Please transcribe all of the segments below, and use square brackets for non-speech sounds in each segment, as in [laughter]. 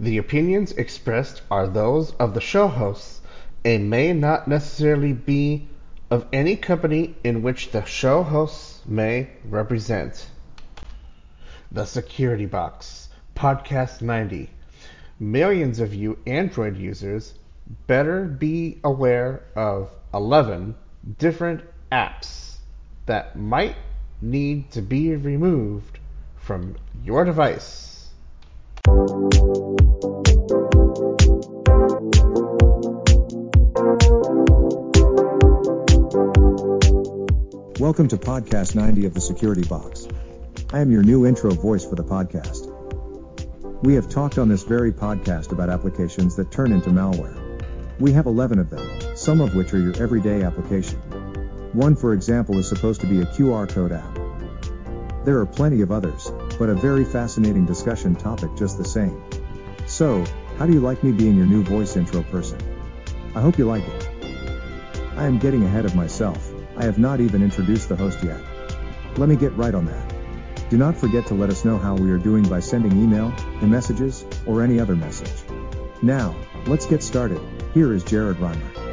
The opinions expressed are those of the show hosts and may not necessarily be of any company in which the show hosts may represent. The Security Box, Podcast 90. Millions of you Android users better be aware of 11 different apps that might need to be removed from your device. Welcome to Podcast 90 of the Security Box. I am your new intro voice for the podcast. We have talked on this very podcast about applications that turn into malware. We have 11 of them, some of which are your everyday application. One, for example, is supposed to be a QR code app. There are plenty of others, but a very fascinating discussion topic just the same. So, how do you like me being your new voice intro person? I hope you like it. I am getting ahead of myself. I have not even introduced the host yet. Let me get right on that. Do not forget to let us know how we are doing by sending email, the messages, or any other message. Now, let's get started. Here is Jared Reimer.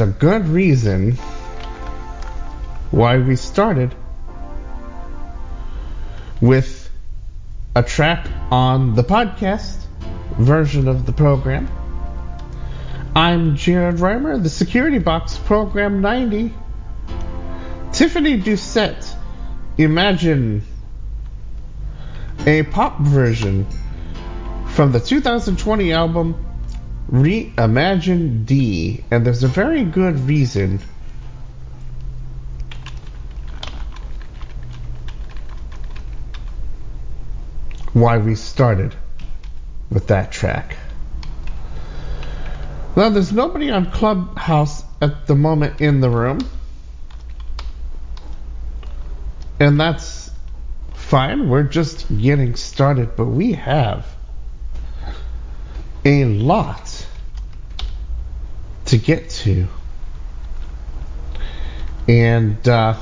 A good reason why we started with a track on the podcast version of the program. I'm Jared Reimer, the Security Box Program 90. Tiffany Doucette, Imagine, a pop version from the 2020 album Reimagine D, and there's a very good reason why we started with that track. Now, there's nobody on Clubhouse at the moment in the room, and that's fine. We're just getting started, but we have a lot to get to. And, uh,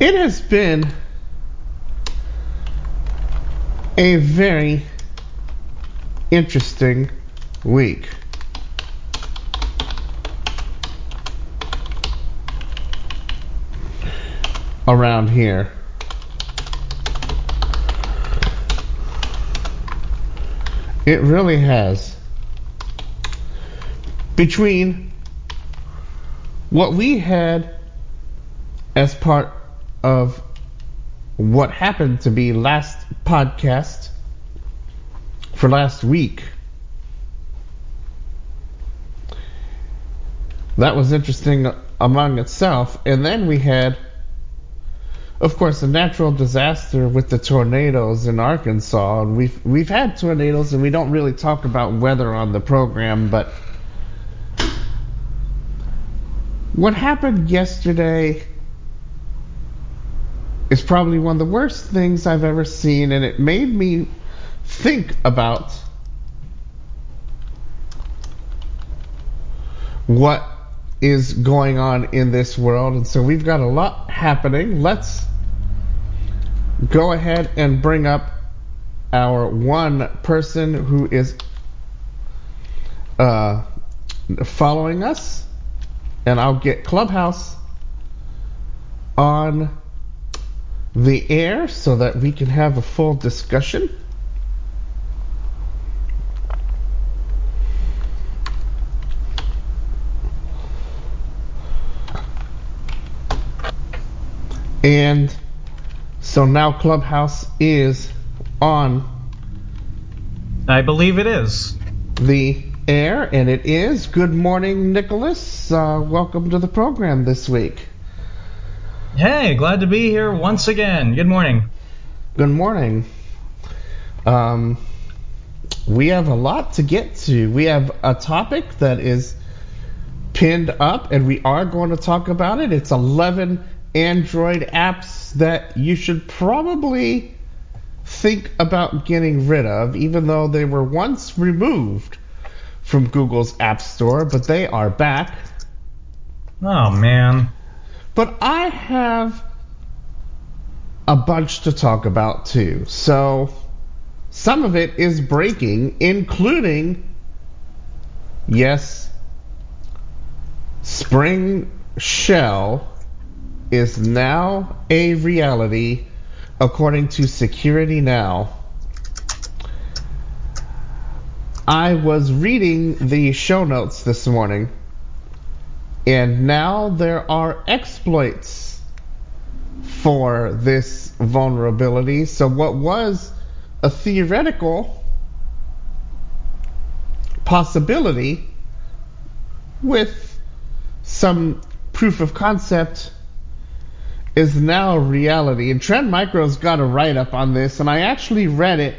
It has been a very interesting week. Around here. It really has. Between what we had as part of what happened to be last podcast for last week. That was interesting among itself. And then we had, of course, a natural disaster with the tornadoes in Arkansas. And we've we've had tornadoes, and we don't really talk about weather on the program, but what happened yesterday is probably one of the worst things I've ever seen, and it made me think about what is going on in this world. And so we've got a lot happening. Let's go ahead and bring up our one person who is uh, following us, and I'll get Clubhouse on the air so that we can have a full discussion. And so now Clubhouse is on. I believe it is. The air, and it is. Good morning, Nicholas. Uh, welcome to the program this week. Hey, glad to be here once again. Good morning. Good morning. Um, we have a lot to get to. We have a topic that is pinned up, and we are going to talk about it. It's 11 Android apps that you should probably think about getting rid of, even though they were once removed from Google's App Store, but they are back. Oh, man. But I have a bunch to talk about too. So some of it is breaking, including, yes, Spring Shell is now a reality according to Security Now. I was reading the show notes this morning and now there are exploits for this vulnerability. So, what was a theoretical possibility with some proof of concept is now reality. And Trend Micro's got a write up on this, and I actually read it,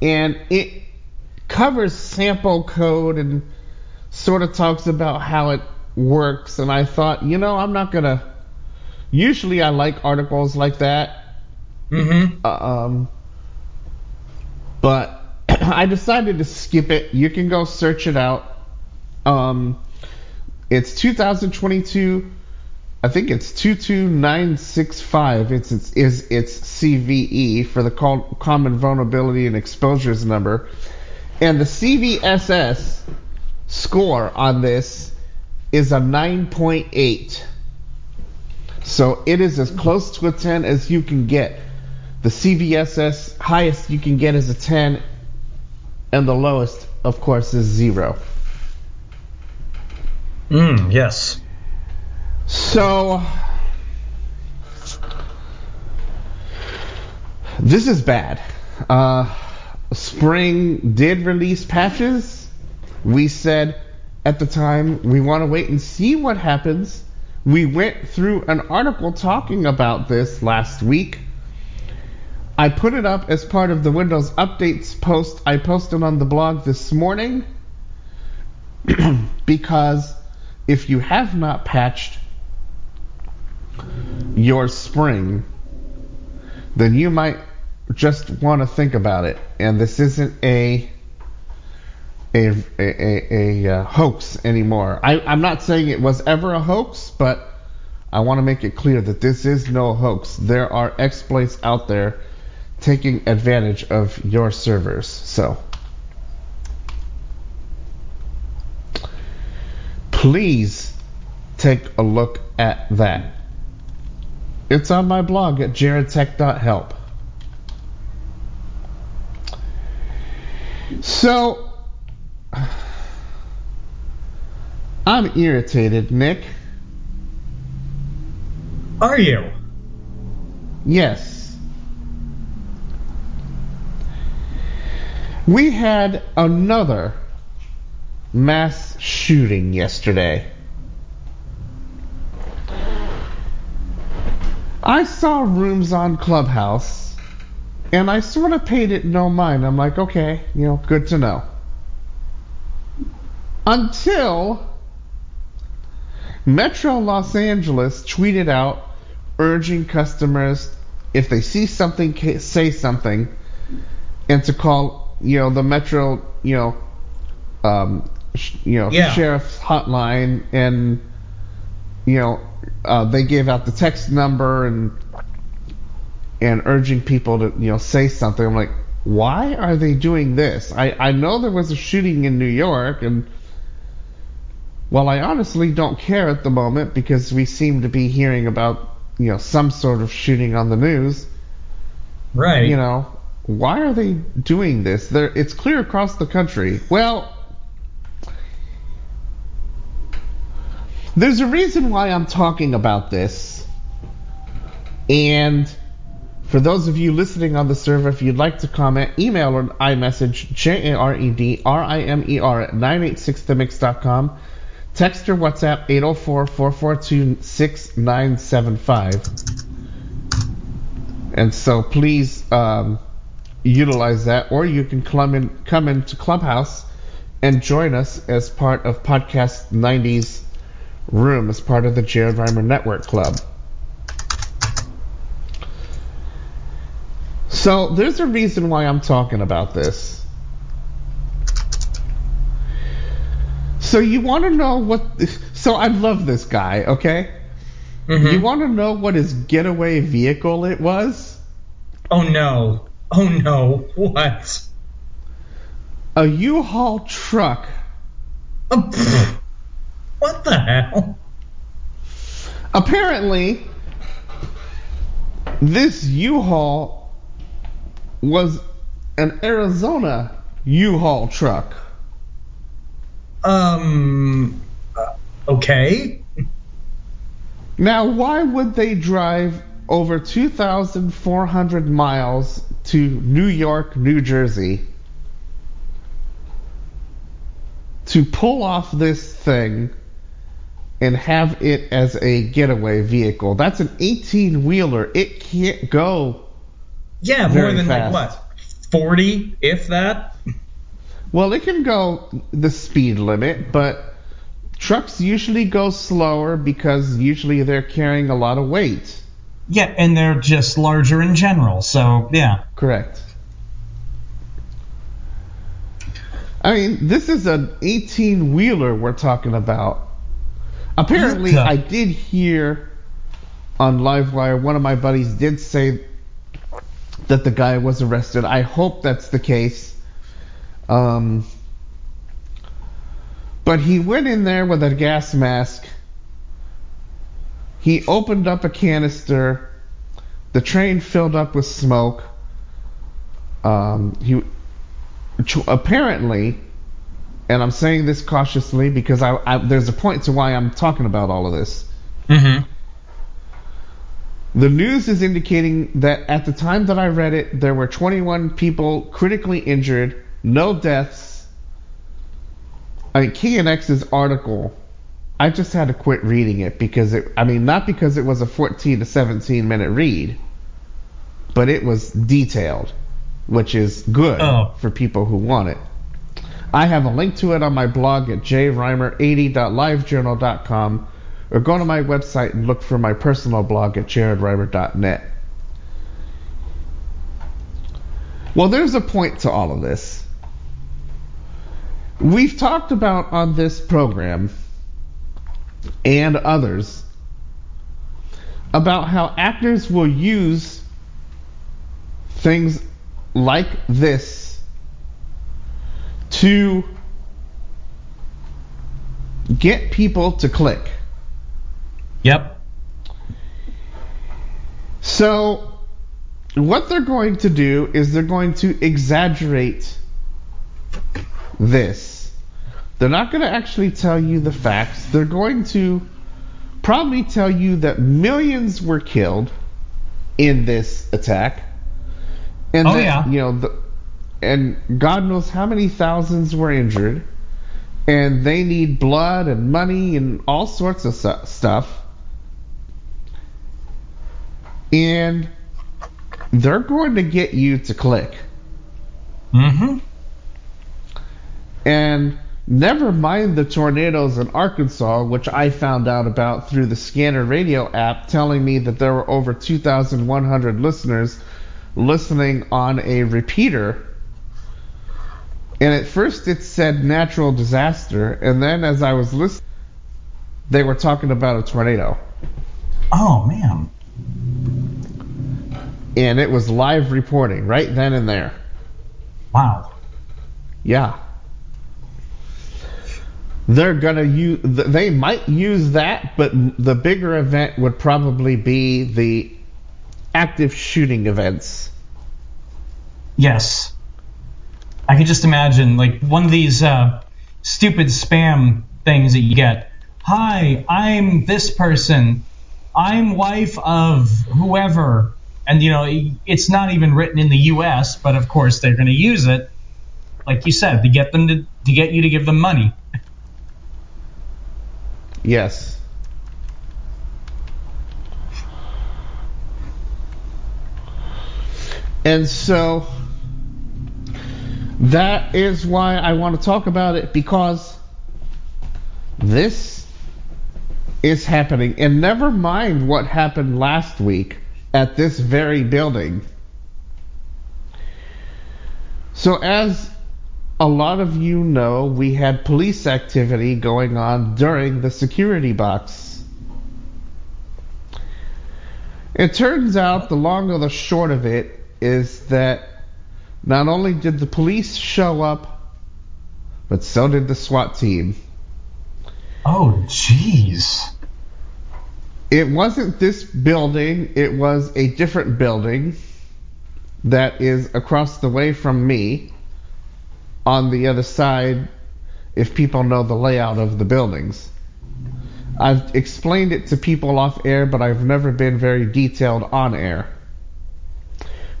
and it covers sample code and sort of talks about how it works, and I thought, you know, I'm not gonna. Usually, I like articles like that. Mm-hmm. Um, but [clears throat] I decided to skip it. You can go search it out. Um, it's 2022 I think it's 22965. It's, it's is its CVE for the call, common vulnerability and exposures number. And the CVSS score on this is a 9.8. So it is as close to a 10 as you can get. The CVSS highest you can get is a 10, and the lowest, of course, is 0. Mm, yes. So this is bad. Uh, Spring did release patches. We said at the time we want to wait and see what happens. We went through an article talking about this last week. I put it up as part of the Windows updates post I posted on the blog this morning [clears throat] because if you have not patched your spring, then you might just want to think about it. And this isn't a a a, a, a uh, hoax anymore. I, I'm not saying it was ever a hoax, but I want to make it clear that this is no hoax. There are exploits out there taking advantage of your servers. So please take a look at that. It's on my blog at jaredtech.help. So, I'm irritated, Nick. Are you? Yes. We had another mass shooting yesterday. I saw rooms on Clubhouse and I sort of paid it no mind. I'm like, okay, you know, good to know. Until Metro Los Angeles tweeted out urging customers if they see something, say something, and to call, you know, the Metro, you know, um, sh- you know, Yeah. sheriff's hotline, and you know, uh, they gave out the text number and and urging people to, you know, say something. I'm like, why are they doing this? I I know there was a shooting in New York, and well, I honestly don't care at the moment because we seem to be hearing about, you know, some sort of shooting on the news Right. you know, why are they doing this? There, it's clear across the country. Well, there's a reason why I'm talking about this. And for those of you listening on the server, if you'd like to comment, email or iMessage J A R E D R I M E R at 986themix.com. Text or WhatsApp 804 442 6975. And so please um, utilize that, or you can come, in, come into Clubhouse and join us as part of Podcast 90's room, as part of the Jared Reimer Network Club. So there's a reason why I'm talking about this. So you want to know what? So I love this guy. Okay, Mhm. you want to know what his getaway vehicle it was? oh no. Oh no. What? A U-Haul truck Oh. What the hell? Apparently, this U-Haul was an Arizona U-Haul truck. Um. uh, okay. Now, why would they drive over 2,400 miles to New York, New Jersey to pull off this thing and have it as a getaway vehicle? That's an 18 wheeler. It can't go. Yeah, more than fast. like what? Forty, if that. Well, it can go the speed limit, but trucks usually go slower because usually they're carrying a lot of weight. Yeah, and they're just larger in general. So yeah. Correct. I mean, this is an 18 wheeler we're talking about. Apparently, I did hear on Livewire, one of my buddies did say that the guy was arrested. I hope that's the case. Um, but he went in there with a gas mask. He opened up a canister. The train filled up with smoke. Um, he apparently, and I'm saying this cautiously because I, I, there's a point to why I'm talking about all of this. Mm-hmm. The news is indicating that at the time that I read it, there were 21 people critically injured, no deaths. I mean, KNX's article, I just had to quit reading it because it, I mean, not because it was a 14 to 17 minute read, but it was detailed, which is good Oh. for people who want it. I have a link to it on my blog at jreimer80.livejournal.com or go to my website and look for my personal blog at jaredreimer.net. Well, there's a point to all of this. We've talked about on this program and others about how actors will use things like this to get people to click. Yep. So, what they're going to do is they're going to exaggerate this. They're not going to actually tell you the facts. They're going to probably tell you that millions were killed in this attack. And Oh, that, yeah. you know, the, and God knows how many thousands were injured. And they need blood and money and all sorts of su- stuff. And they're going to get you to click. Mm-hmm. And never mind the tornadoes in Arkansas, which I found out about through the Scanner Radio app, telling me that there were over 2,100 listeners listening on a repeater. And at first it said natural disaster, and then as I was listening, they were talking about a tornado. Oh man. And it was live reporting right then and there. Wow. Yeah. They're gonna use. They might use that, but the bigger event would probably be the active shooting events. Yes. I could just imagine like one of these uh, stupid spam things that you get. Hi, I'm this person. I'm wife of whoever. And you know, it's not even written in the US, but of course they're going to use it like you said to get them to to get you to give them money. Yes. And so that is why I want to talk about it because this is happening. And never mind what happened last week at this very building. So, as a lot of you know, we had police activity going on during the security box. It turns out the long or the short of it is that not only did the police show up, but so did the SWAT team. Oh, jeez. It wasn't this building, it was a different building that is across the way from me on the other side if people know the layout of the buildings. I've explained it to people off air, but I've never been very detailed on air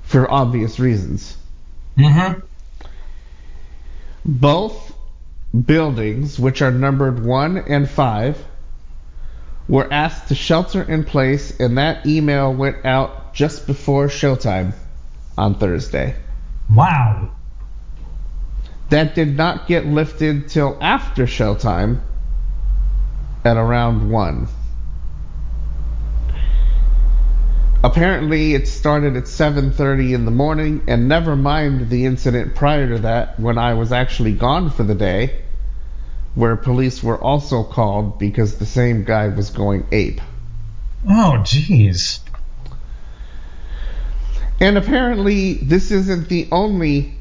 for obvious reasons. Mm-hmm. Both buildings, which are numbered 1 and 5, were asked to shelter in place, and that email went out just before showtime on Thursday. Wow. That did not get lifted till after showtime at around 1. Apparently it started at 7:30 in the morning and never mind the incident prior to that when I was actually gone for the day where police were also called because the same guy was going ape. Oh, jeez. And apparently, this isn't the only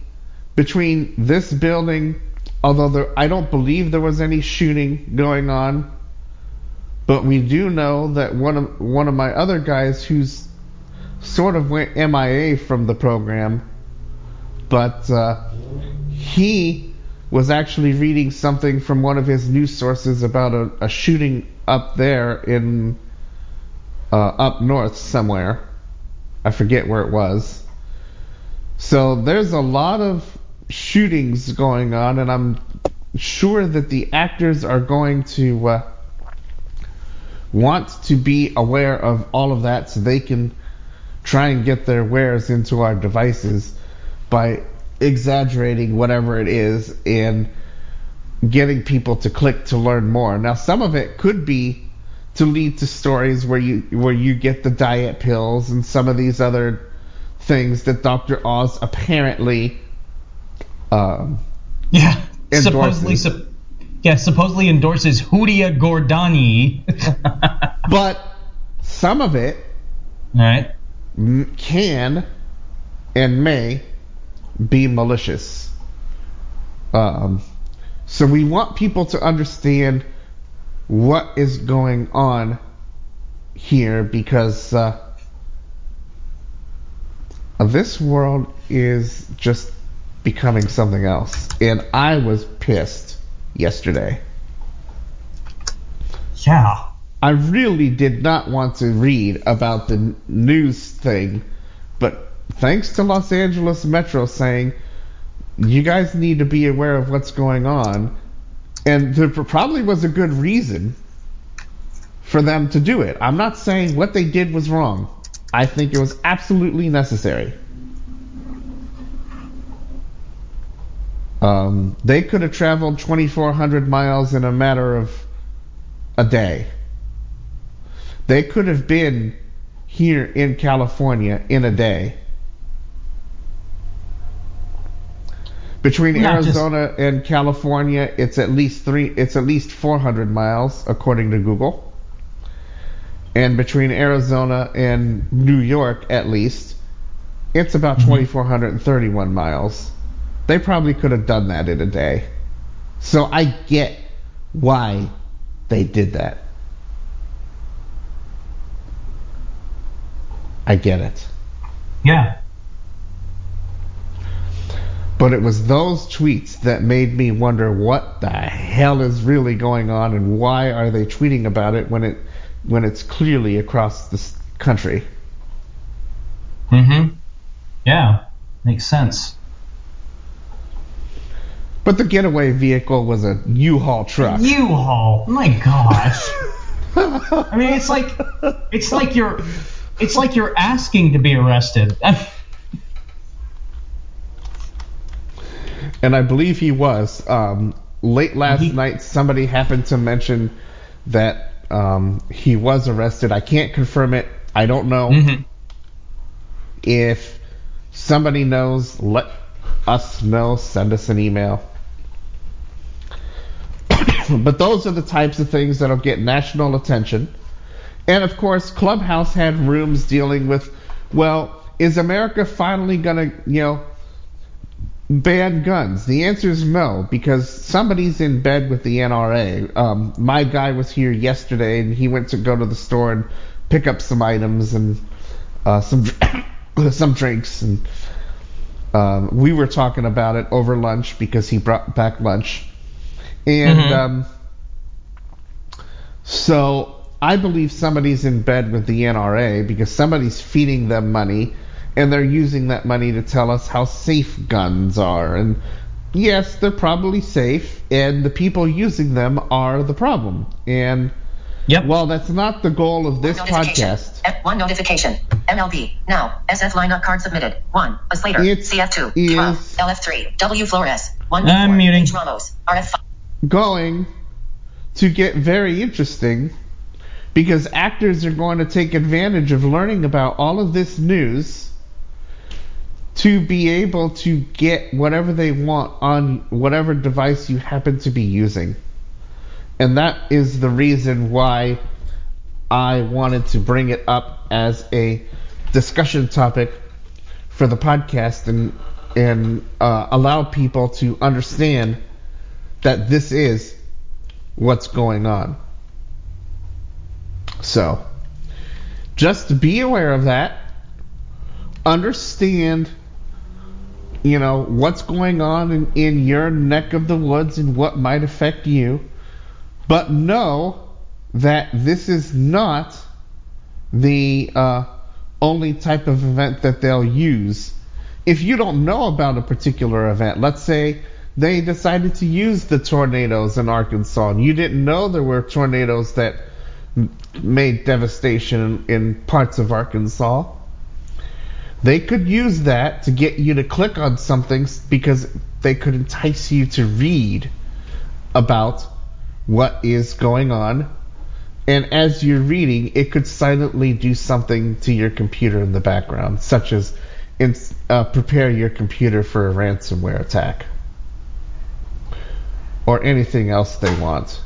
between this building, although there, I don't believe there was any shooting going on. But we do know that one of one of my other guys who's sort of went MIA from the program, but uh, he was actually reading something from one of his news sources about a, a shooting up there in uh, up north somewhere. I forget where it was. So there's a lot of shootings going on, and I'm sure that the actors are going to uh, want to be aware of all of that so they can try and get their wares into our devices by exaggerating whatever it is and getting people to click to learn more. Now some of it could be to lead to stories where you where you get the diet pills and some of these other things that Dr. Oz apparently um, Yeah. Endorses. Supposedly, sup- yeah, supposedly endorses Hoodia Gordonii. [laughs] but some of it All right. Can and may be malicious. Um, so we want people to understand what is going on here because uh, this world is just becoming something else. And I was pissed yesterday. Yeah. I really did not want to read about the news thing, but thanks to Los Angeles Metro saying you guys need to be aware of what's going on, and there probably was a good reason for them to do it. I'm not saying what they did was wrong. I think it was absolutely necessary. Um, they could have traveled 2,400 miles in a matter of a day. They could have been here in California in a day. Between Not just- Arizona and California, it's at least three. It's at least 400 miles, according to Google. And between Arizona and New York, at least, it's about mm-hmm. 2,431 miles. They probably could have done that in a day. So I get why they did that. I get it. Yeah. But it was those tweets that made me wonder what the hell is really going on and why are they tweeting about it when it when it's clearly across the country. Mm-hmm. Yeah. Makes sense. But the getaway vehicle was a U-Haul truck. U-Haul. My gosh. [laughs] I mean, it's like it's like you're it's like you're asking to be arrested. [laughs] and I believe he was. Um, late last He- night, somebody happened to mention that um, he was arrested. I can't confirm it. I don't know. Mhm. If somebody knows, let us know. Send us an email. [coughs] but those are the types of things that'll get national attention. And of course, Clubhouse had rooms dealing with, well, is America finally going to, you know, ban guns? The answer is no, because somebody's in bed with the NRA. Um, my guy was here yesterday, and he went to go to the store and pick up some items and uh, some [coughs] some drinks, and um, we were talking about it over lunch because he brought back lunch, and Mhm. um, so I believe somebody's in bed with the NRA because somebody's feeding them money and they're using that money to tell us how safe guns are. And yes, they're probably safe, and the people using them are the problem. And Yep. well, that's not the goal of this Notification. podcast. F- one notification. MLB. Now. SF lineup card submitted. One. A Slater. It's- CF2. is- 12. LF3. W Flores. 1. I'm B4, muting. H Ramos. RF5. Going to get very interesting because actors are going to take advantage of learning about all of this news to be able to get whatever they want on whatever device you happen to be using. And that is the reason why I wanted to bring it up as a discussion topic for the podcast and and uh, allow people to understand that this is what's going on. So, just be aware of that. Understand, you know, what's going on in, in your neck of the woods and what might affect you. But know that this is not the uh, only type of event that they'll use. If you don't know about a particular event, let's say they decided to use the tornadoes in Arkansas and you didn't know there were tornadoes that made devastation in parts of Arkansas. They could use that to get you to click on something because they could entice you to read about what is going on. And as you're reading, it could silently do something to your computer in the background, such as uh, prepare your computer for a ransomware attack or anything else they want.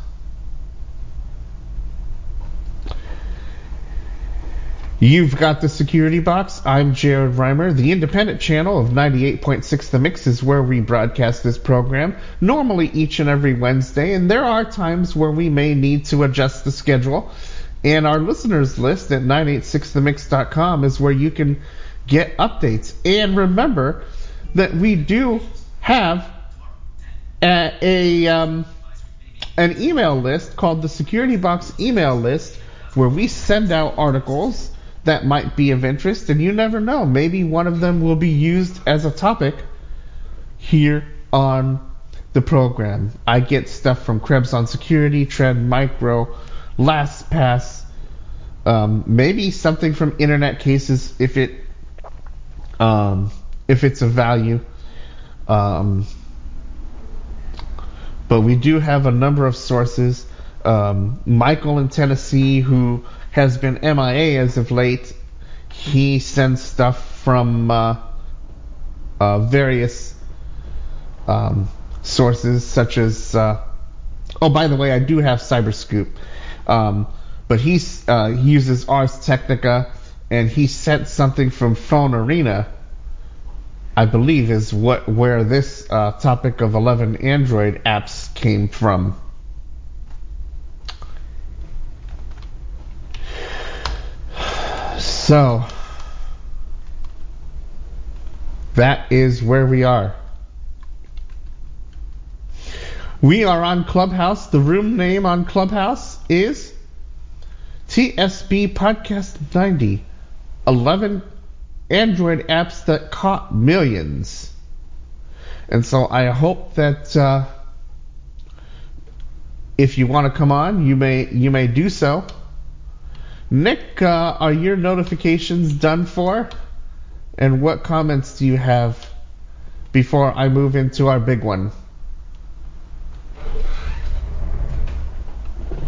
You've got the security box. I'm Jared Reimer. The independent channel of 98.6 The Mix is where we broadcast this program, normally each and every Wednesday, and there are times where we may need to adjust the schedule. And our listeners list at 986themix.com is where you can get updates. And remember that we do have a, a um, an email list called the Security Box email list where we send out articles that might be of interest, and you never know. Maybe one of them will be used as a topic here on the program. I get stuff from Krebs on Security, Trend Micro, LastPass, um, maybe something from Internet Cases if it um, if it's of value. Um, but we do have a number of sources. Um, Michael in Tennessee, who has been MIA as of late. He sends stuff from uh, uh, various um, sources, such as. Uh, oh, by the way, I do have Cyberscoop, um, but uh, he uses Ars Technica, and he sent something from Phone Arena. I believe is what where this uh, topic of 11 Android apps came from. So, that is where we are. We are on Clubhouse. The room name on Clubhouse is TSB Podcast 90. 11 Android apps that caught millions. And so I hope that uh, if you want to come on, you may you may do so. Nick, uh, are your notifications done for? And what comments do you have before I move into our big one?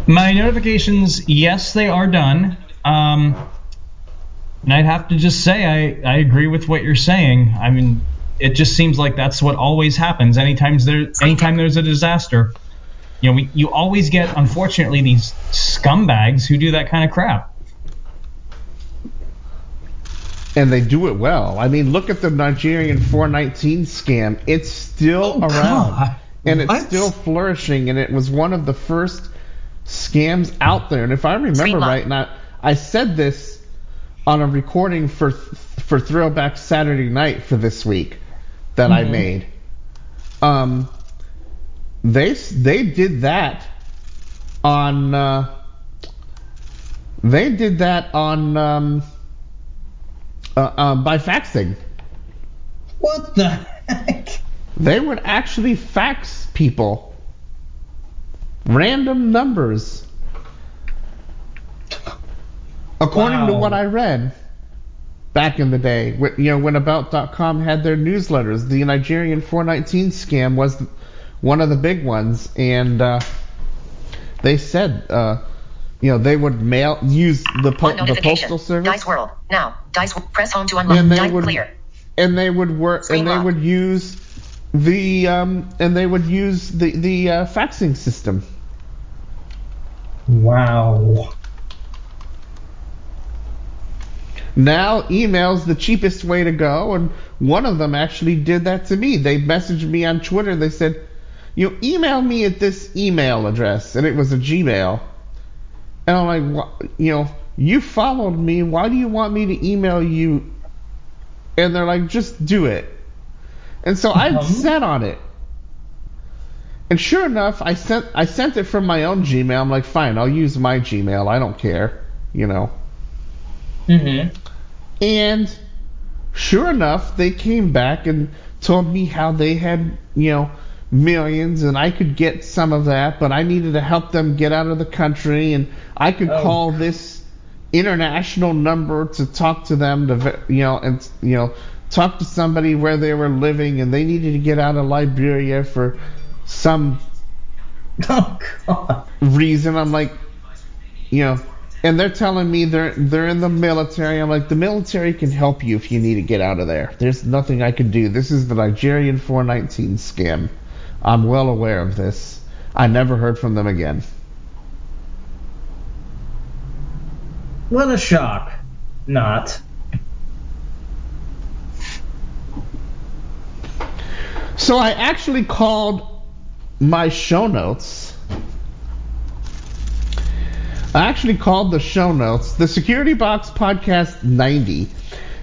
My notifications, yes, they are done. Um, and I'd have to just say I, I agree with what you're saying. I mean, it just seems like that's what always happens. Anytime there, anytime there's a disaster, you know, we, you always get, unfortunately, these scumbags who do that kind of crap and they do it well. I mean, look at the Nigerian 419 scam. It's still oh, around. God. And what? it's still flourishing, and it was one of the first scams out there. And if I remember right, and I, I said this on a recording for for Throwback Saturday Night for this week that mm-hmm. I made. Um, they they did that on. Uh, they did that on. Um, uh, uh, by faxing. What the heck? [laughs] They would actually fax people random numbers. According wow. to what I read back in the day, you know, when About.com had their newsletters, the Nigerian 419 scam was one of the big ones, and uh, they said uh, you know, they would mail use the po- the postal service. Dice World now. Dice press home to unlock. And they would clear. And they would work. Screen and they would use the um and they would use the the uh, faxing system. Wow. now email's the cheapest way to go, and one of them actually did that to me. They messaged me on Twitter. They said, "You email me at this email address," and it was a Gmail. And I'm like, "Wha- you know, you followed me. Why do you want me to email you? And they're like, just do it. And so I Mhm. sat on it. And sure enough, I sent I sent it from my own Gmail. I'm like, fine, I'll use my Gmail. I don't care, you know. Mm-hmm. And sure enough, they came back and told me how they had, you know, millions and I could get some of that, but I needed to help them get out of the country and I could Oh. call this international number to talk to them to, you know, and, you know, talk to somebody where they were living and they needed to get out of Liberia for some [laughs] Oh God. reason. I'm like, you know, and they're telling me they're they're in the military. I'm like, the military can help you if you need to get out of there. There's nothing I can do. This is the Nigerian 419 scam. I'm well aware of this. I never heard from them again. What a shock. Not. So I actually called my show notes. I actually called the show notes the Security Box Podcast 90.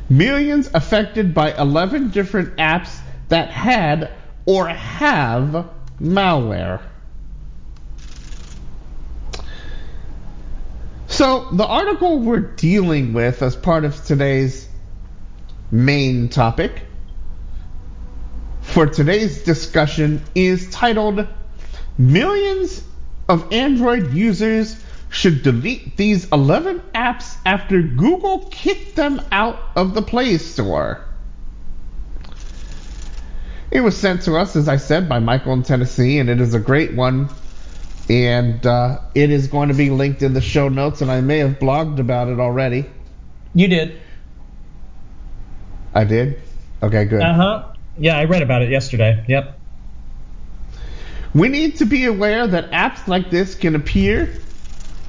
Millions affected by 11 different apps that had or have malware. So, the article we're dealing with as part of today's main topic for today's discussion is titled Millions of Android users should delete these 11 apps after Google kicked them out of the Play Store. It was sent to us, as I said, by Michael in Tennessee, and it is a great one. And uh, it is going to be linked in the show notes, and I may have blogged about it already. You did. I did? Okay, good. Uh huh. Yeah, I read about it yesterday. Yep. We need to be aware that apps like this can appear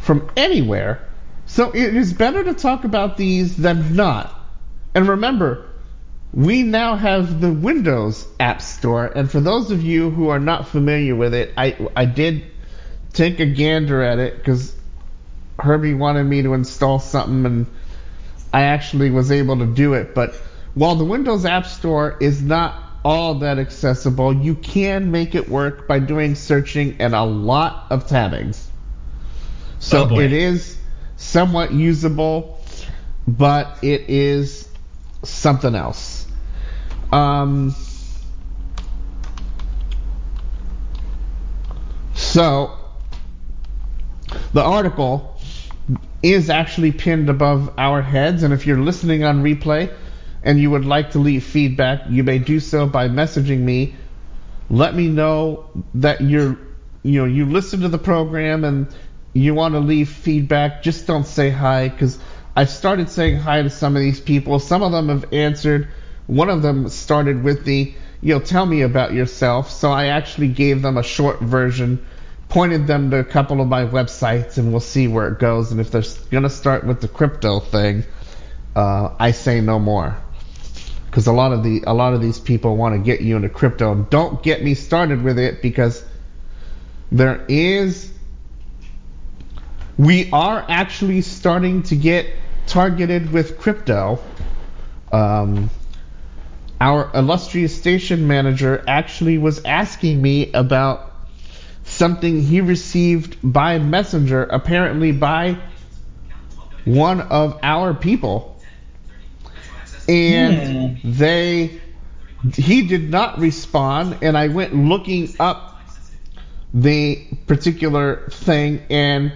from anywhere, so it is better to talk about these than not. And remember, we now have the Windows App Store, and for those of you who are not familiar with it, I I did take a gander at it because Herbie wanted me to install something, and I actually was able to do it. But while the Windows App Store is not all that accessible, you can make it work by doing searching and a lot of tabbings. So Oh, it is somewhat usable, but it is something else. Um, so the article is actually pinned above our heads, and if you're listening on replay and you would like to leave feedback, you may do so by messaging me. Let me know that you're, you know, you listen to the program and you want to leave feedback. Just don't say hi because I started saying hi to some of these people. Some of them have answered. One of them started with the, you know, tell me about yourself. So I actually gave them a short version pointed them to a couple of my websites and we'll see where it goes. And if they're going to start with the crypto thing, uh, I say no more. Because a lot of the a lot of these people want to get you into crypto. Don't get me started with it because there is we are actually starting to get targeted with crypto. Um, our illustrious station manager actually was asking me about something he received by messenger, apparently by one of our people. And hmm. they, he did not respond, and I went looking up the particular thing, and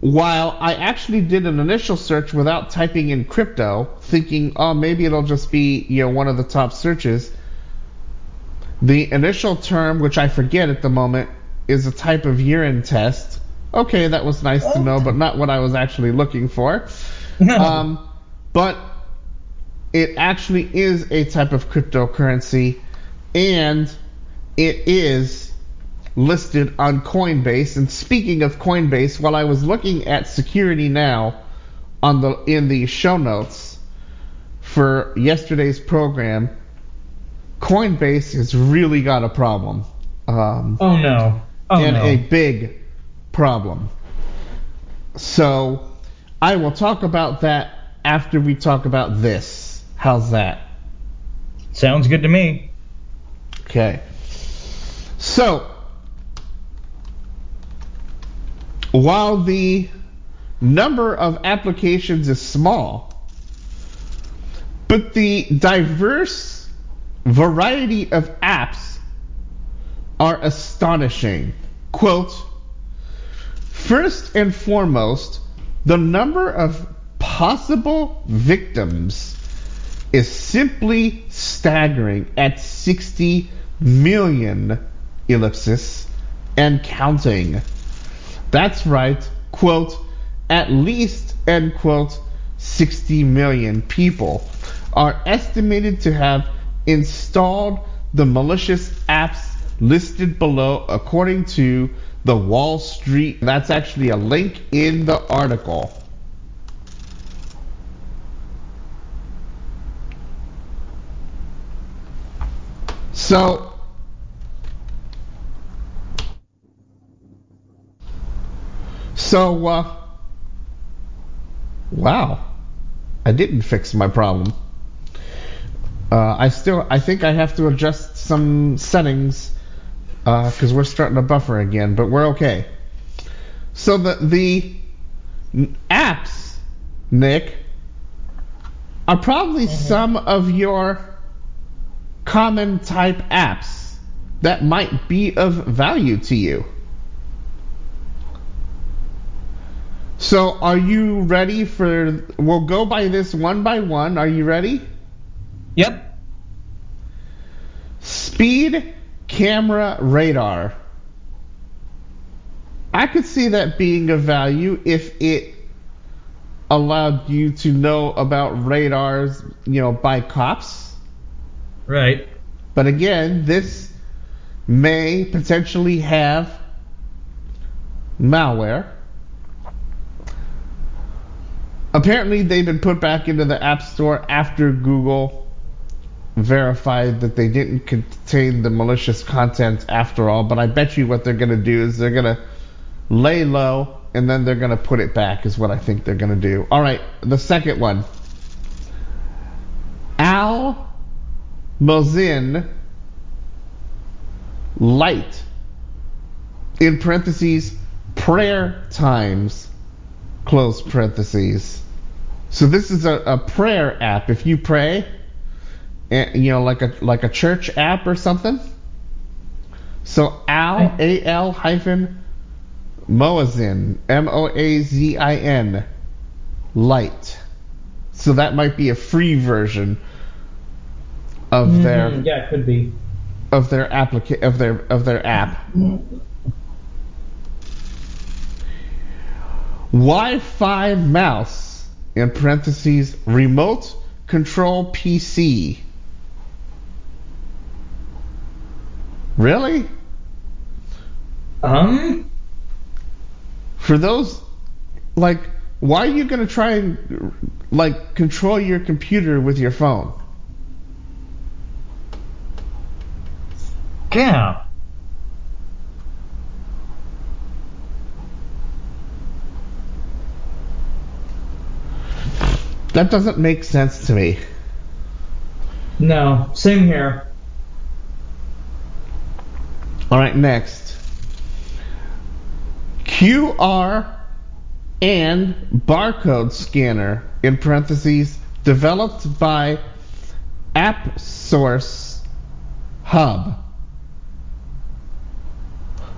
while I actually did an initial search without typing in crypto, thinking, oh, maybe it'll just be, you know, one of the top searches, the initial term, which I forget at the moment, is a type of urine test. Okay, that was nice to know, but not what I was actually looking for. [laughs] Um, but it actually is a type of cryptocurrency, and it is listed on Coinbase. And speaking of Coinbase, while I was looking at Security Now on the in the show notes, for yesterday's program, Coinbase has really got a problem. Um, Oh no. Oh and no. a big problem. So I will talk about that after we talk about this. How's that? Sounds good to me. Okay. So while the number of applications is small, but the diverse variety of apps are astonishing. Quote, first and foremost, the number of possible victims is simply staggering at 60 million ellipsis and counting. That's right, quote, at least, end quote, 60 million people are estimated to have installed the malicious apps listed below according to the Wall Street. That's actually a link in the article. So, so, uh, wow, I didn't fix my problem. Uh, I still, I think I have to adjust some settings because we're starting to buffer again, but we're okay. So the the apps, Nick, are probably some of your common type apps that might be of value to you. So are you ready for? We'll go by this one by one. Are you ready? Yep. Speed camera radar. I could see that being of value if it allowed you to know about radars, you know, by cops. Right. But again, this may potentially have malware. Apparently, they've been put back into the App Store after Google verified that they didn't contain the malicious content after all. But I bet you what they're going to do is they're going to lay low and then they're going to put it back, is what I think they're going to do. All right, the second one Al Moazin Light, in parentheses, prayer times, close parentheses. So this is a, a prayer app. If you pray, eh, you know, like a like a church app or something. So Al A L hyphen Moazin M O A Z I N light. So that might be a free version of their Mhm, Yeah, it could be. of their applica- of their of their app. Wi-Fi mouse in parentheses remote control PC. Really? Um. For those like why are you going to try and like control your computer with your phone? Yeah. That doesn't make sense to me. No. Same here. All right, next. QR and barcode scanner in parentheses developed by AppSource Hub.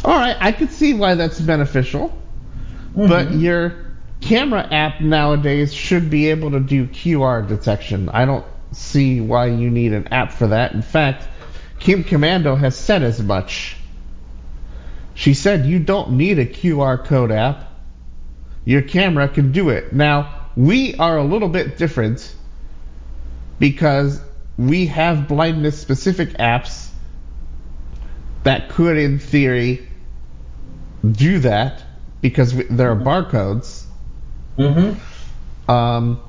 All right, I could see why that's beneficial, but mm-hmm. your camera app nowadays should be able to do QR detection. I don't see why you need an app for that. In fact, Kim Komando has said as much. She said you don't need a QR code app. Your camera can do it. Now, we are a little bit different because we have blindness specific apps that could, in theory, do that because there are barcodes. Mm-hmm. Um,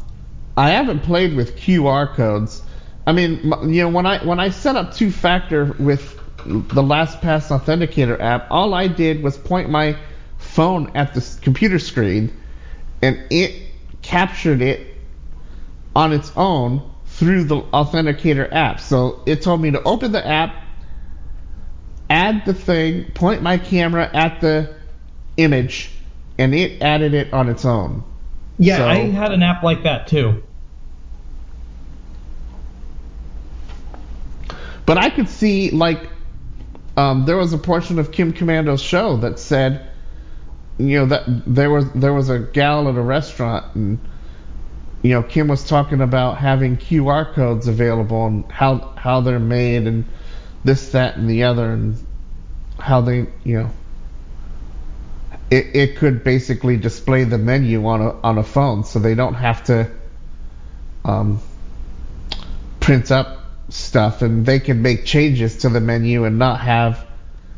I haven't played with QR codes. I mean, you know, when I when I set up two factor with the LastPass Authenticator app, all I did was point my phone at the computer screen, and it captured it on its own through the Authenticator app. So it told me to open the app, add the thing, point my camera at the image, and it added it on its own. Yeah, So- I had an app like that too. But I could see like um, there was a portion of Kim Komando's show that said, you know, that there was there was a gal at a restaurant and you know Kim was talking about having QR codes available and how how they're made and this that and the other and how they you know it, it could basically display the menu on a on a phone so they don't have to um, print up stuff and they can make changes to the menu and not have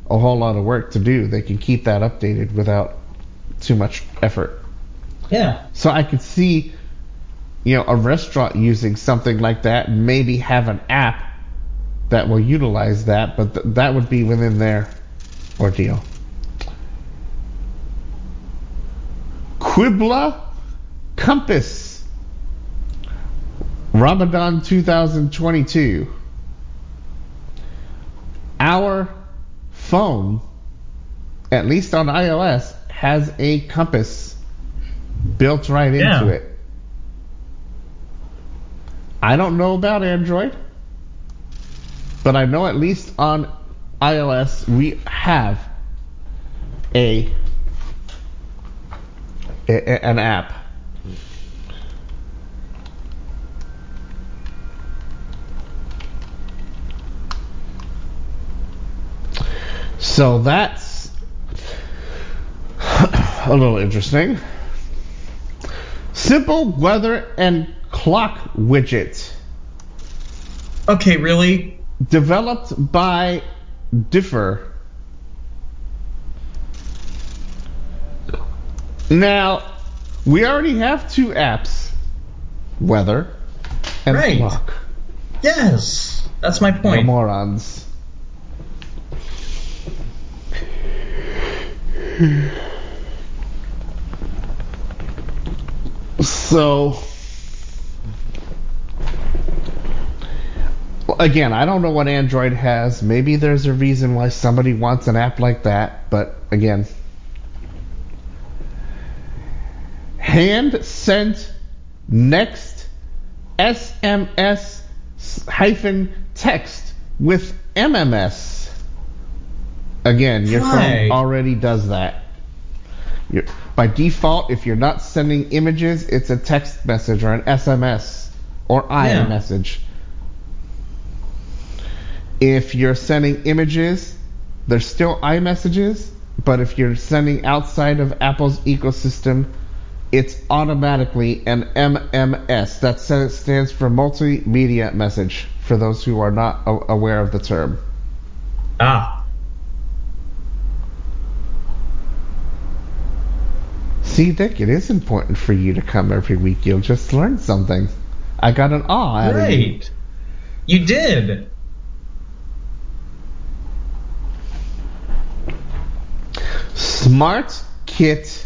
a whole lot of work to do. They can keep that updated without too much effort. Yeah. So I could see, you know, a restaurant using something like that and maybe have an app that will utilize that, but th- that would be within their ordeal. Qibla Compass Ramadan 2022. Our phone, at least on iOS, has a compass built right Yeah. into it. I don't know about Android, but I know at least on iOS we have a, an app. So that's [clears throat] a little interesting. Simple weather and clock widget Okay, really? developed by Differ. Now, we already have two apps weather and Right. clock. Yes. That's my No point. morons. So, again, I don't know what Android has. Maybe there's a reason why somebody wants an app like that, but again, Handcent next SMS hyphen text with MMS. Again, your phone already does that. You're, by default, if you're not sending images, it's a text message or an SMS or iMessage. If you're sending images, there's still iMessages, but if you're sending outside of Apple's ecosystem, it's automatically an MMS. That stands for multimedia message for those who are not a- aware of the term. Ah. See, Dick, it is important for you to come every week. You'll just learn something. I got an awe out of you. You did. Smart Kit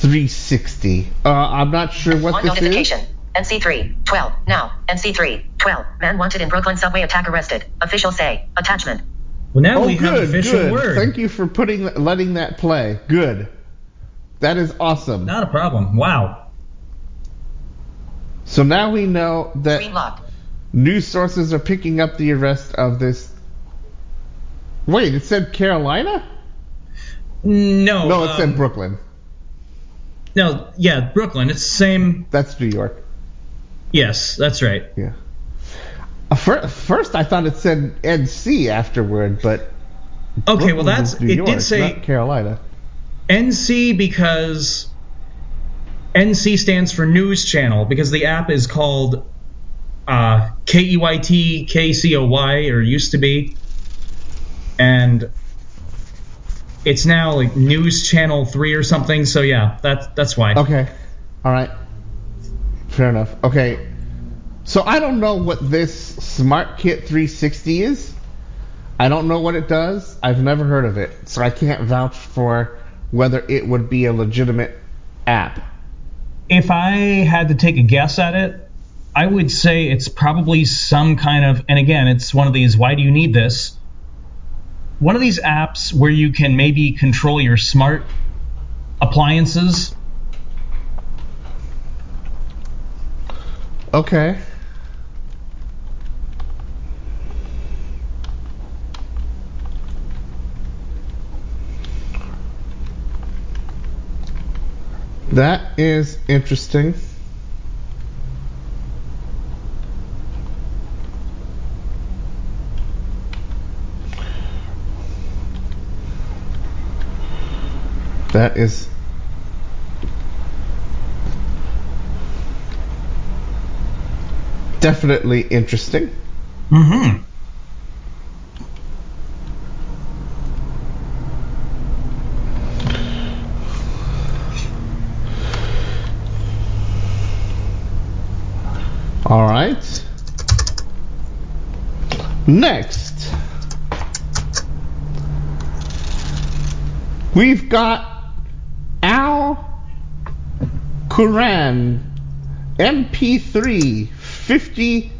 360. Uh, I'm not sure what One this notification. is. NC3, 12, now, NC3, 12, man wanted in Brooklyn subway attack arrested. Official say, attachment. Well, now Oh, we have good, official good. word. Thank you for putting, letting that play. Good. That is awesome. Not a problem. Wow. So now we know that Screen news sources are picking up the arrest of this. Wait, it said Carolina? No. No, it said um, Brooklyn. No, yeah, Brooklyn. It's the same. That's New York. Yes, that's right. Yeah. Uh, First, I thought it said NC afterward, but Okay, well that's New it. York, did say Carolina. NC because NC stands for News Channel because the app is called uh, K E Y T K C O Y or used to be, and it's now like News Channel Three or something. So yeah, that's that's why. Okay. All right. Fair enough. Okay. So I don't know what this SmartKit 360 is. I don't know what it does. I've never heard of it, so I can't vouch for whether it would be a legitimate app. If I had to take a guess at it, I would say it's probably some kind of, and again, it's one of these why do you need this? One of these apps where you can maybe control your smart appliances. Okay. That is interesting. That is definitely interesting. Mm-hmm. All right. Next, we've got Al Quran MP3 50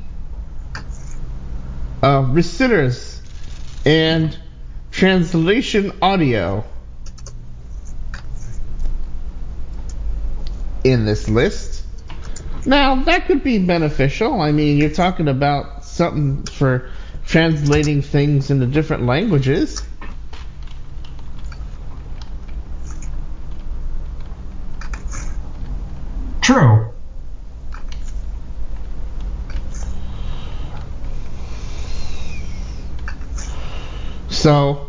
uh, reciters and translation audio in this list. Now, that could be beneficial. I mean, you're talking about something for translating things into different languages. True. So,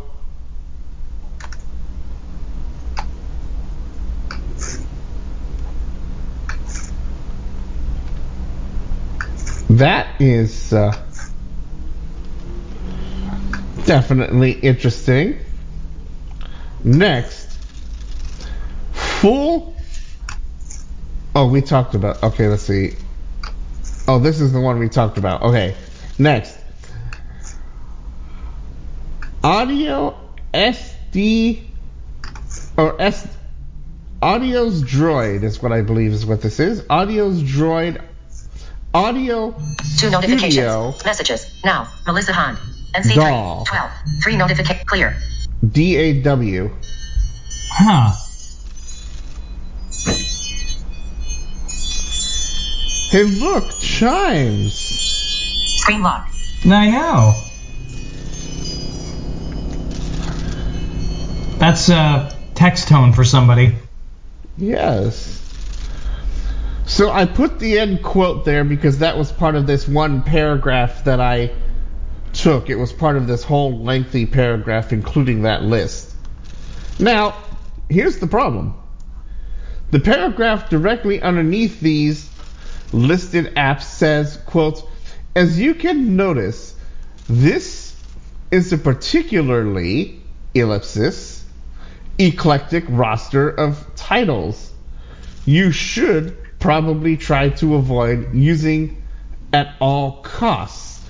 that is uh, definitely interesting. Next, full. Oh, we talked about. Okay, let's see. Oh, this is the one we talked about. Okay, next. Audio SD or S Audiosdroid is what I believe is what this is. Audiosdroid Audio Two notifications. Studio Messages. Now. Melissa Hahn. NC3. Doll. 12. Three notification. Clear. DAW. Huh. Hey, look, chimes. Screen lock. I know. That's a text tone for somebody. Yes. So I put the end quote there because that was part of this one paragraph that I took. It was part of this whole lengthy paragraph, including that list. Now, here's the problem. The paragraph directly underneath these listed apps says, quote, as you can notice, this is a particularly ellipsis eclectic roster of titles you should probably try to avoid using at all costs,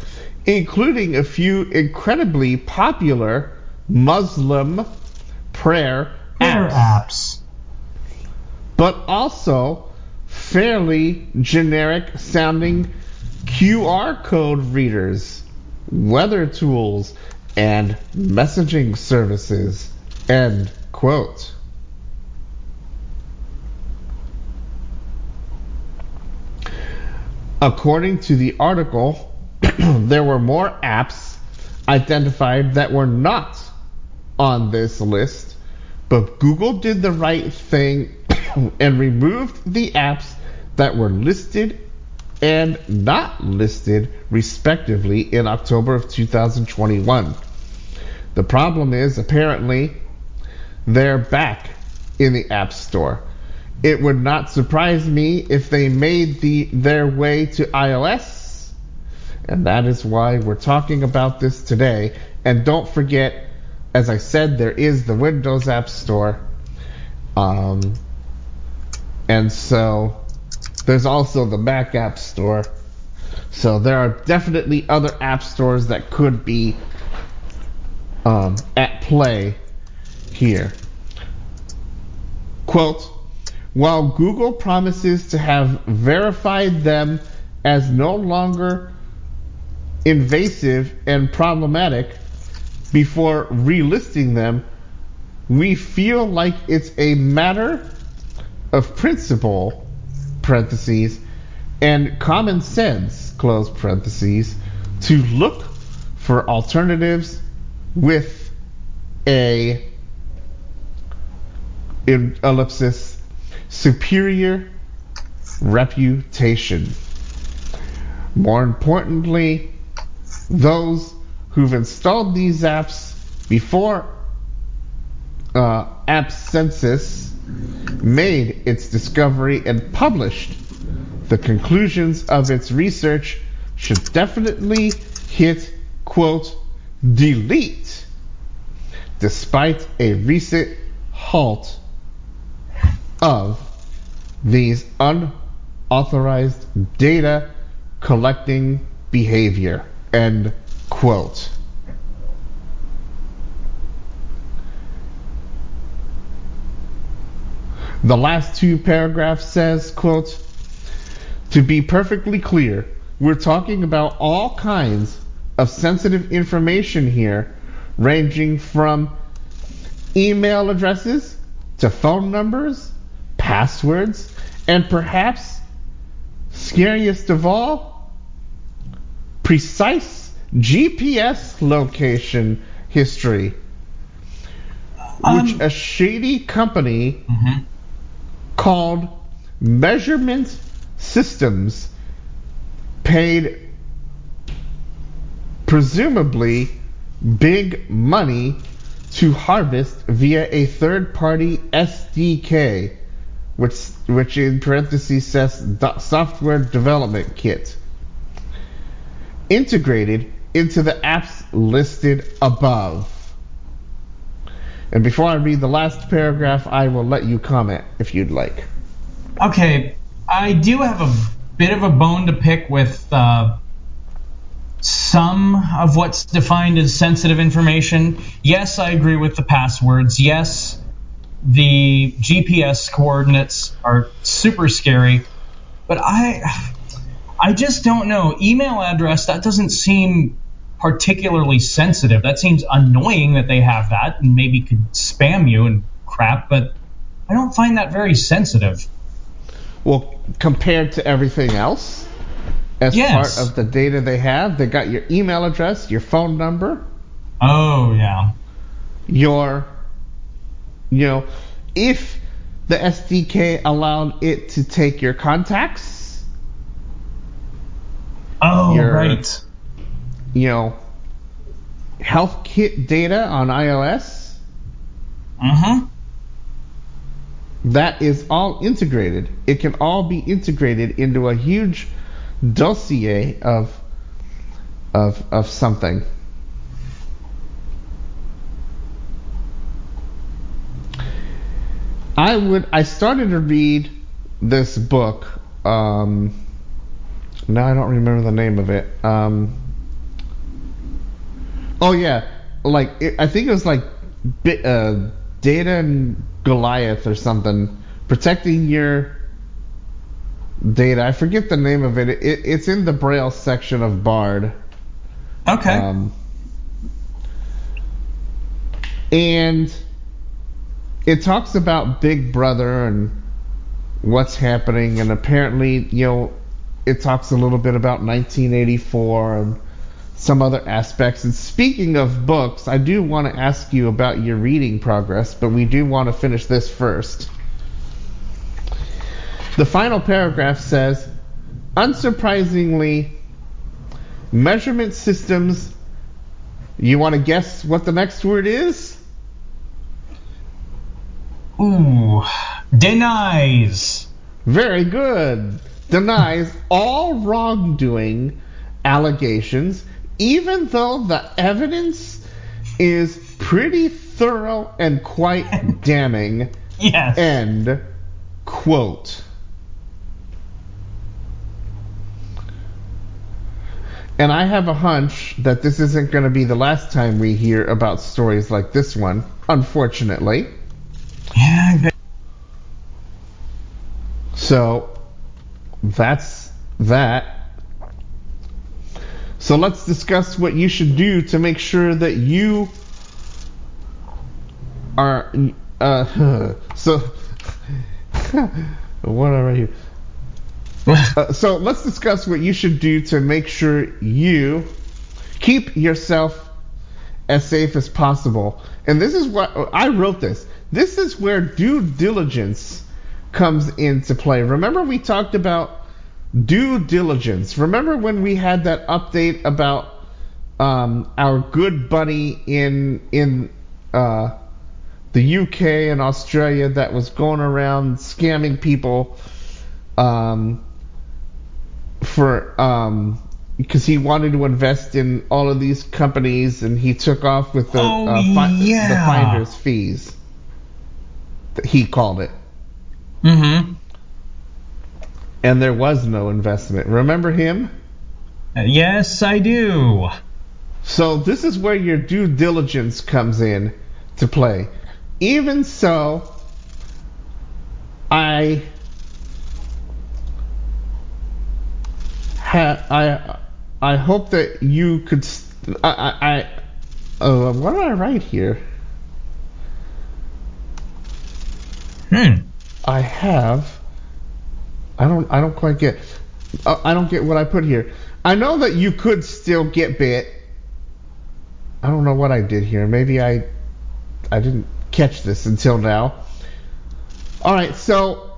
including a few incredibly popular Muslim prayer Prayer apps apps. but also fairly generic sounding QR code readers, weather tools, and messaging services. End quote. According to the article, [clears throat] there were more apps identified that were not on this list, but Google did the right thing [coughs] and removed the apps that were listed and not listed, respectively, in October of 2021. The problem is, apparently, they're back in the App Store. It would not surprise me if they made the their way to iOS, and that is why we're talking about this today. And don't forget, as I said, there is the Windows App Store. Um, and so there's also the Mac App Store. So there are definitely other app stores that could be um, at play here. Quote, while Google promises to have verified them as no longer invasive and problematic before relisting them, we feel like it's a matter of principle, parentheses, and common sense, close parentheses, to look for alternatives with a ellipsis superior reputation. More importantly, those who've installed these apps before uh, AppCensus made its discovery and published the conclusions of its research should definitely hit quote delete despite a recent halt of these unauthorized data collecting behavior end quote the last two paragraphs says quote to be perfectly clear we're talking about all kinds of sensitive information here ranging from email addresses to phone numbers passwords and perhaps scariest of all precise gps location history which Um, a shady company mhm. Called Measurement Systems paid presumably big money to harvest via a third party SDK, which, which in parentheses says software development kit, integrated into the apps listed above. And before I read the last paragraph, I will let you comment if you'd like. Okay, I do have a bit of a bone to pick with uh, some of what's defined as sensitive information. Yes, I agree with the passwords. Yes, the GPS coordinates are super scary, but I I just don't know. Email address that doesn't seem particularly sensitive. That seems annoying that they have that and maybe could spam you and crap, but I don't find that very sensitive. Well, compared to everything else, as Yes. part of the data they have, they got your email address, your phone number, Oh yeah. your, you know, if the SDK allowed it to take your contacts, Oh Your- right. You know, health kit data on iOS, Uh-huh. that is all integrated. It can all be integrated into a huge dossier of of of something. I would I started to read this book um now I don't remember the name of it. Um Oh yeah, like it, I think it was like uh, Data and Goliath or something, protecting your data. I forget the name of it. it it's in the Braille section of Bard. Okay. Um, and it talks about Big Brother and what's happening, and apparently, you know, it talks a little bit about 1984 and some other aspects. And speaking of books, I do want to ask you about your reading progress, but we do want to finish this first. The final paragraph says, unsurprisingly, measurement systems. You want to guess what the next word is? Ooh. Denies. Very good. Denies all wrongdoing allegations, even though the evidence is pretty thorough and quite [laughs] damning. Yes. End quote. And I have a hunch that this isn't going to be the last time we hear about stories like this one, unfortunately. Yeah, I. So that's that. So let's discuss what you should do to make sure that you are uh [laughs] so [laughs] what are you [laughs] uh, so let's discuss what you should do to make sure you keep yourself as safe as possible. And this is what I wrote this. This is where due diligence comes into play. Remember we talked about due diligence. Remember when we had that update about um, our good buddy in in uh, the UK and Australia that was going around scamming people um, for um, because he wanted to invest in all of these companies and he took off with the Oh, uh, fi- yeah. the finder's fees. He called it. Mm-hmm. And there was no investment. Remember him? Yes, I do. So this is where your due diligence comes in to play. Even so, I ha- I I hope that you could. St- I I, I uh, what did I write here? Hmm. I have. I don't. I don't quite get. Uh, I don't get what I put here. I know that you could still get bit. I don't know what I did here. Maybe I. I didn't catch this until now. All right. So.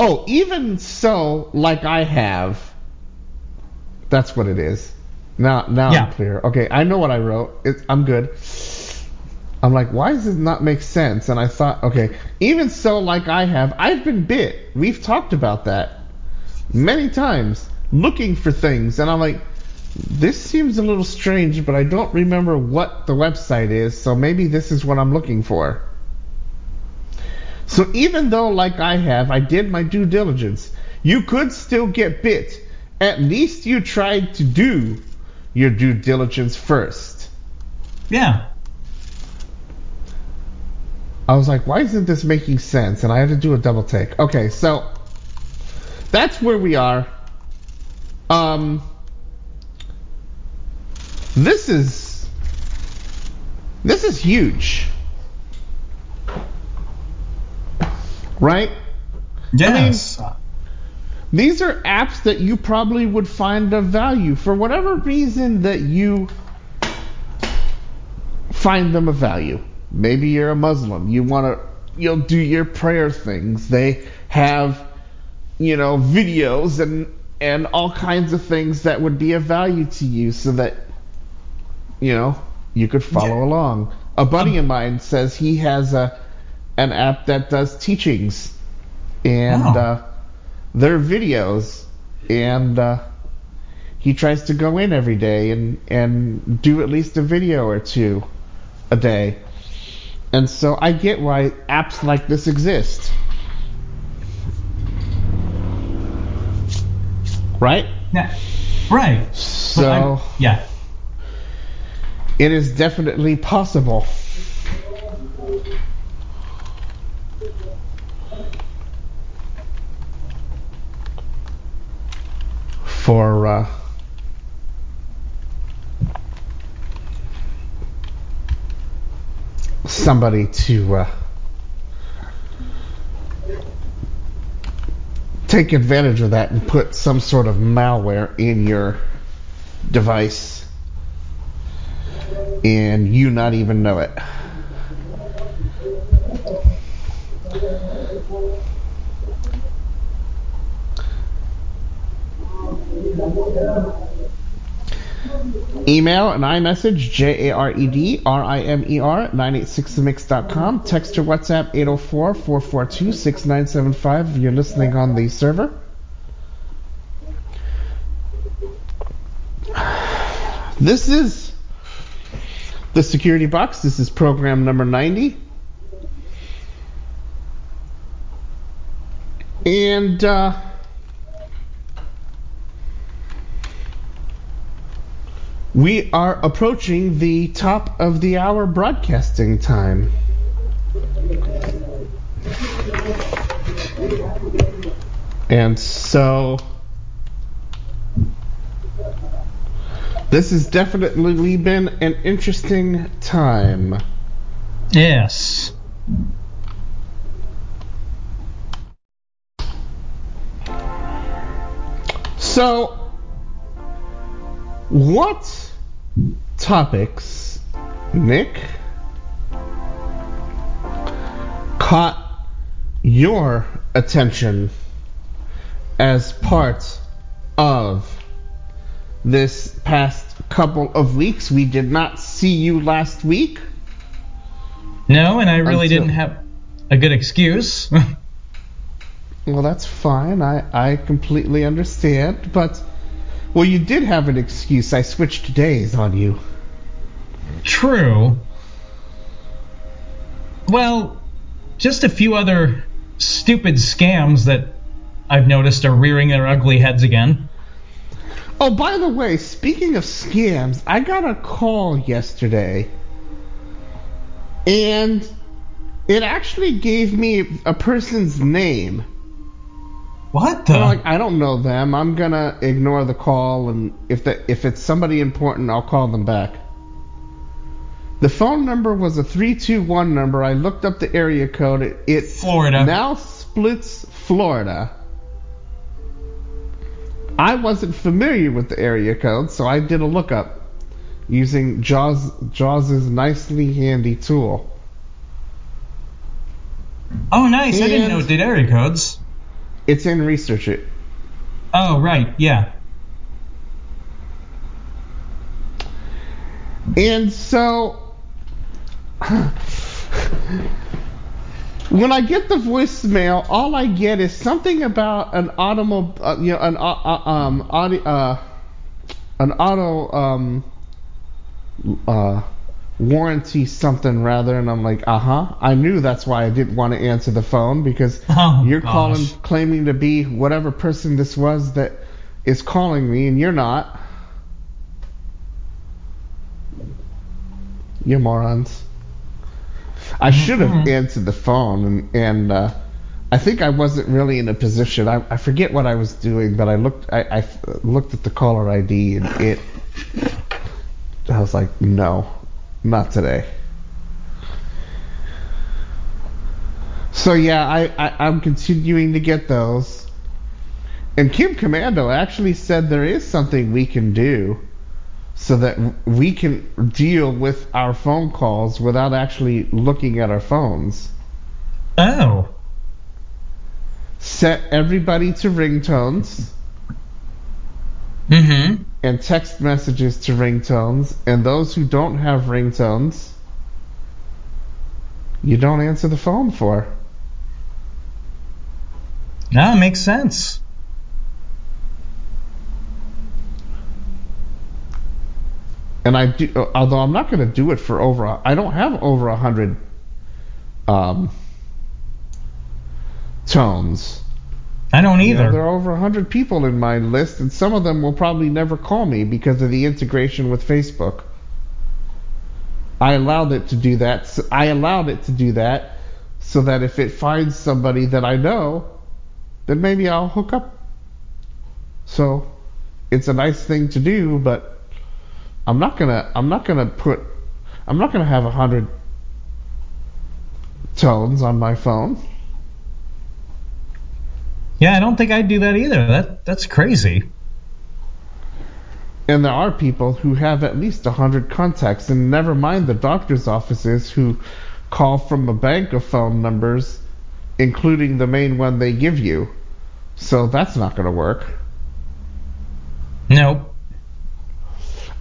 Oh, even so, like I have. That's what it is. Now, now Yeah. I'm clear. Okay, I know what I wrote. It, I'm good. I'm like, why does it not make sense? And I thought, okay, even so, like I have, I've been bit. We've talked about that many times, looking for things, and I'm like, this seems a little strange, but I don't remember what the website is, so maybe this is what I'm looking for. So even though, like I have, I did my due diligence, you could still get bit. At least you tried to do your due diligence first. Yeah. I was like, why isn't this making sense? And I had to do a double take. Okay, so that's where we are. Um, this is this is huge, right? Yes. I mean, These are apps that you probably would find of value for whatever reason that you find them of value. Maybe you're a Muslim. You want to you'll do your prayer things. They have you know videos and and all kinds of things that would be of value to you so that you know you could follow Yeah. along. A buddy of mine says he has a an app that does teachings and Oh. uh, their videos and uh, he tries to go in every day and and do at least a video or two a day. And so I get why apps like this exist. Right? Yeah. Right. So yeah. it is definitely possible. For uh, somebody to uh, take advantage of that and put some sort of malware in your device and you not even know it. Email and iMessage, J A R E D R I M E R, 986themix.com. Text or WhatsApp 804 442 6975 if you're listening on the server. This is the security box. This is program number 90. And uh, We are approaching the top of the hour broadcasting time. And so this has definitely been an interesting time. Yes. So, what topics, Nick, caught your attention as part of this past couple of weeks? We did not see you last week. No, and I really Until- didn't have a good excuse. [laughs] Well, that's fine. I, I completely understand. But, well, you did have an excuse. I switched days on you. True. Well, just a few other stupid scams that I've noticed are rearing their ugly heads again. Oh, by the way, speaking of scams, I got a call yesterday. And it actually gave me a person's name. What the? Like, I don't know them. I'm gonna ignore the call, and if the, if it's somebody important, I'll call them back. The phone number was a three two one number. I looked up the area code. It, it Florida. now splits Florida. I wasn't familiar with the area code, so I did a lookup using Jaws Jaws's nicely handy tool. oh, nice. I didn't know it did area codes. It's in research it. Oh, right. Yeah. And so when I get the voicemail, all I get is something about an automo, uh, you know, an uh, uh, um, audio, uh, an auto um, uh, warranty something rather, and I'm like, uh huh. I knew that's why I didn't want to answer the phone because [laughs] Oh, you're gosh. calling, claiming to be whatever person this was that is calling me, and you're not. You morons. I should have answered the phone, and, and uh, I think I wasn't really in a position. I, I forget what I was doing, but I looked. I, I looked at the caller ID, and it. I was like, no, not today. So yeah, I, I I'm continuing to get those. And Kim Komando actually said there is something we can do so that we can deal with our phone calls without actually looking at our phones. Oh. Set everybody to ringtones Mm-hmm. And text messages to ringtones, and those who don't have ringtones, you don't answer the phone for. No, it makes sense. And I do, although I'm not going to do it for over. I don't have over a hundred um, tones. I don't You know, either. there are over 100 people in my list, and some of them will probably never call me because of the integration with Facebook. I allowed it to do that. So I allowed it to do that so that if it finds somebody that I know, then maybe I'll hook up. So it's a nice thing to do, but I'm not gonna. I'm not gonna put. I'm not gonna have a hundred tones on my phone. Yeah, I don't think I'd do that either. That that's crazy. And there are people who have at least 100 contacts, and never mind the doctor's offices who call from a bank of phone numbers, including the main one they give you. So that's not going to work. Nope.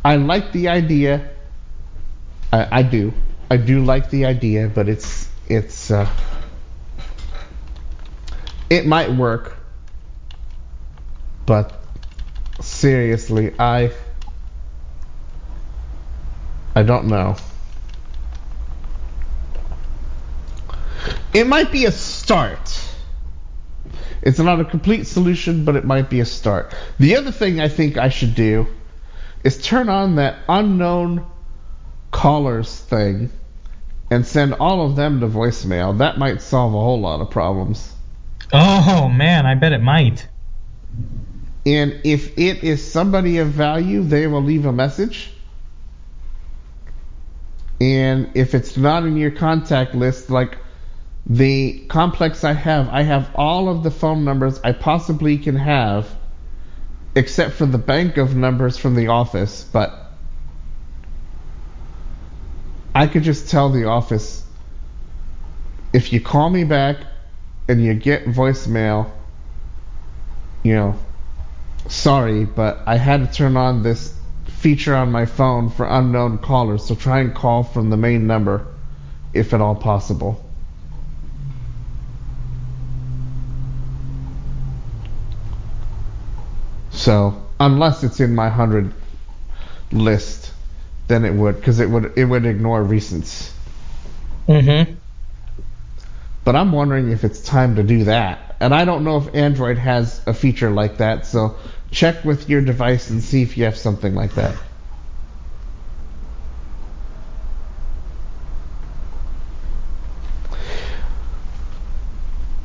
I like the idea. I, I do. I do like the idea, but it's it's uh, it might work, but seriously, I I don't know. It might be a start. It's not a complete solution, but it might be a start. The other thing I think I should do is turn on that unknown callers thing and send all of them to voicemail. That might solve a whole lot of problems. Oh man, I bet it might. And if it is somebody of value, they will leave a message. And if it's not in your contact list, like the complex I have, I have all of the phone numbers I possibly can have, except for the bank of numbers from the office. But I could just tell the office if you call me back and you get voicemail, you know, sorry, but I had to turn on this feature on my phone for unknown callers, so try and call from the main number if at all possible. So, unless it's in my 100 list, then it would cuz it would it would ignore recents. Mm-hmm. But I'm wondering if it's time to do that. And I don't know if Android has a feature like that, so check with your device and see if you have something like that.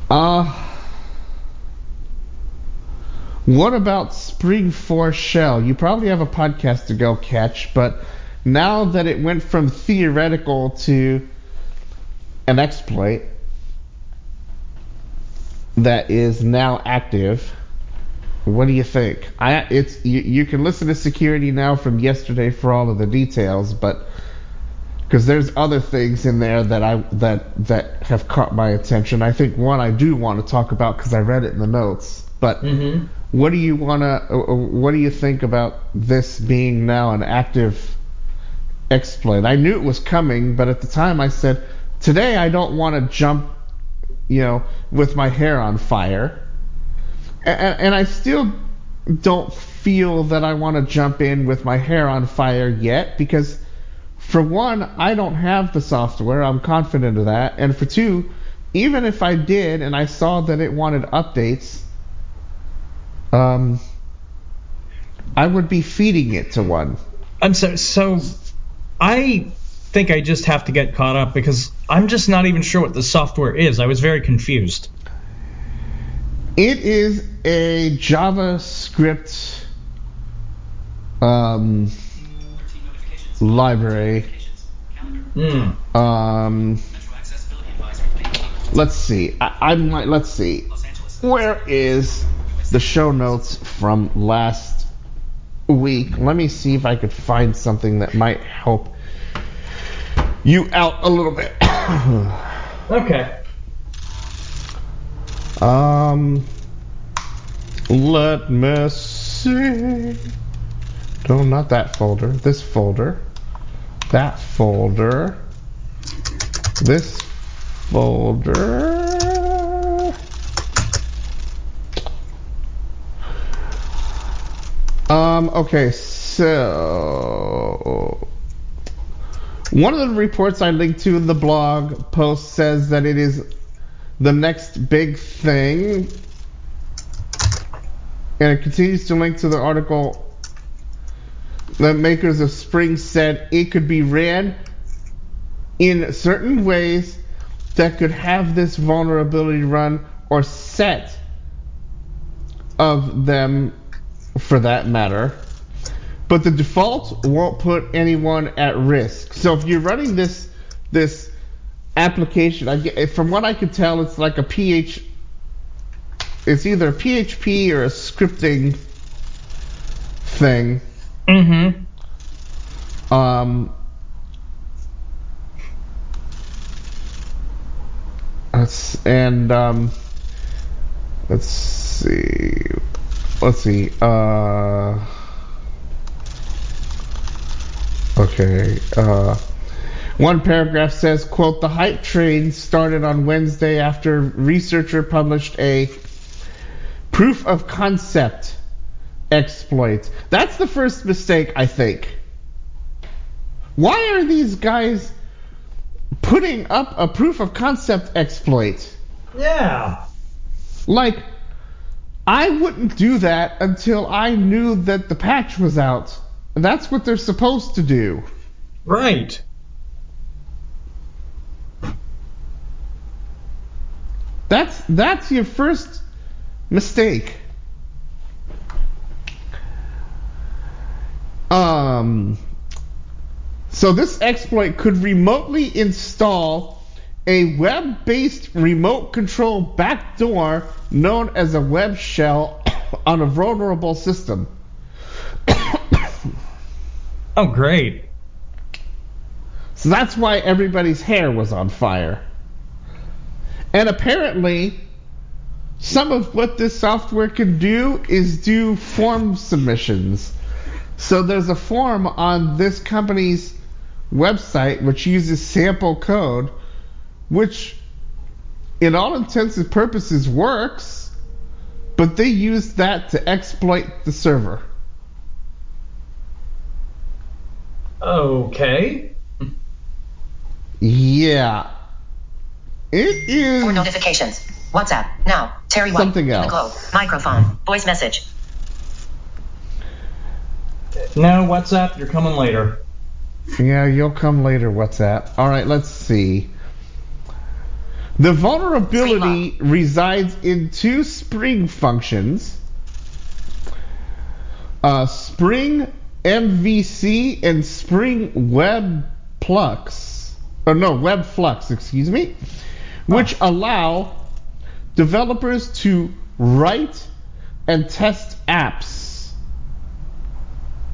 Uh what about Spring4Shell? You probably have a podcast to go catch, but now that it went from theoretical to an exploit that is now active, what do you think? I it's you, you can listen to security now from yesterday for all of the details, but because there's other things in there that I that that have caught my attention. I think one I do want to talk about because I read it in the notes. But Mm-hmm. what do you wanna? uh, uh, What do you think about this being now an active exploit? I knew it was coming, but at the time I said, today I don't want to jump, you know, with my hair on fire, and, and I still don't feel that I want to jump in with my hair on fire yet because. For one, I don't have the software. I'm confident of that. And for two, even if I did and I saw that it wanted updates, um, I would be feeding it to one. I'm sorry. So, I think I just have to get caught up because I'm just not even sure what the software is. I was very confused. It is a JavaScript um, library. Hmm. Um, let's see. I, I might. Let's see. Where is the show notes from last week? Let me see if I could find something that might help you out a little bit. [coughs] Okay. Um, let me see. No, not that folder. This folder. That folder. This folder. Um, okay, so. One of the reports I linked to in the blog post says that it is the next big thing. And it continues to link to the article. The makers of Spring said it could be ran in certain ways that could have this vulnerability run or set of them for that matter. But the default won't put anyone at risk. So if you're running this this application, I get, from what I could tell, it's like a PH. It's either a PHP or a scripting thing. Mm-hmm. Um, let's and um, let's see, let's see. Uh, okay. Uh, one paragraph says, "quote The hype train started on Wednesday after researcher published a proof of concept exploit. That's the first mistake, I think." Why are these guys putting up a proof of concept exploit? Yeah. Like, I wouldn't do that until I knew that the patch was out. That's what they're supposed to do. Right. That's that's your first mistake. Um so this exploit could remotely install a web-based remote control backdoor known as a web shell [coughs] on a vulnerable system. [coughs] Oh, great. So that's why everybody's hair was on fire. And apparently, some of what this software can do is do form submissions. So there's a form on this company's website which uses sample code, which, in all intents and purposes, works, but they use that to exploit the server. Okay. Yeah. It is. For notifications. WhatsApp. Now. Terry White. Something In the else. globe. Microphone. Voice message. No, WhatsApp, you're coming later. Yeah, you'll come later, WhatsApp. All right, let's see. The vulnerability resides in two Spring functions uh, Spring MVC and Spring Web Flux. Or no, Web Flux, excuse me, which allow developers to write and test apps.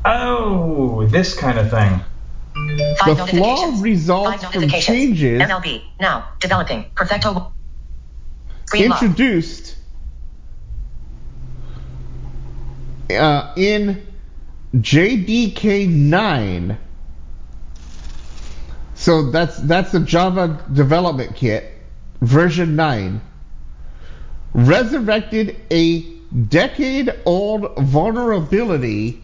Oh, this kind of thing. Five The flaw results Five from notifications. changes MLB. Now. Developing. Perfecto. Introduced uh, in JDK9. So that's that's the Java development kit version 9. Resurrected a decade-old vulnerability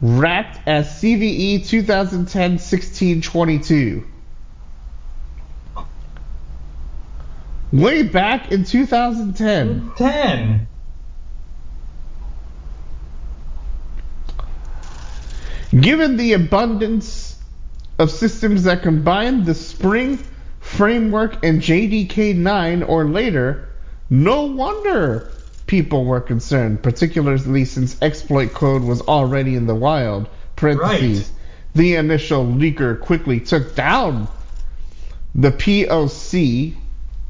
racked as CVE 2010-1622. Way back in 2010. 10. Given the abundance of systems that combine the Spring framework and JDK 9 or later, no wonder people were concerned, particularly since exploit code was already in the wild. Parentheses. Right. The initial leaker quickly took down the POC.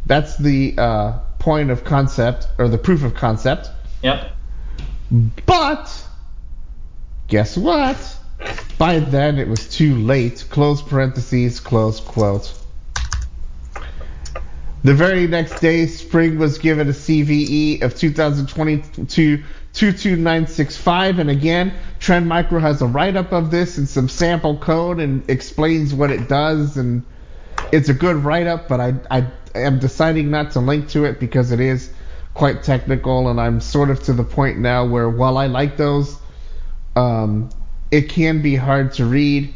That's the uh, point of concept or the proof of concept. Yep. But guess what? By then it was too late. Close parentheses, close quote. The very next day, Spring was given a CVE of 2022 22965, and again, Trend Micro has a write up of this and some sample code and explains what it does, and it's a good write up, but I, I am deciding not to link to it because it is quite technical, and I'm sort of to the point now where while I like those, um, it can be hard to read.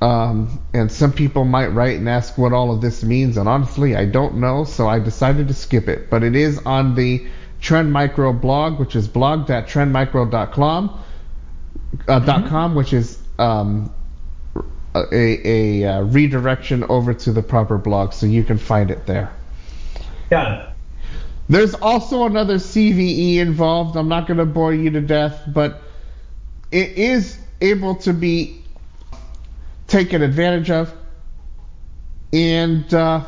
Um, and some people might write and ask what all of this means, and honestly, I don't know, so I decided to skip it. But it is on the Trend Micro blog, which is blog.trendmicro.com, uh, dot .com, which is um, a, a, uh, redirection over to the proper blog, so you can find it there. Got it. There's also another CVE involved. I'm not going to bore you to death, but it is able to be taken advantage of. And uh,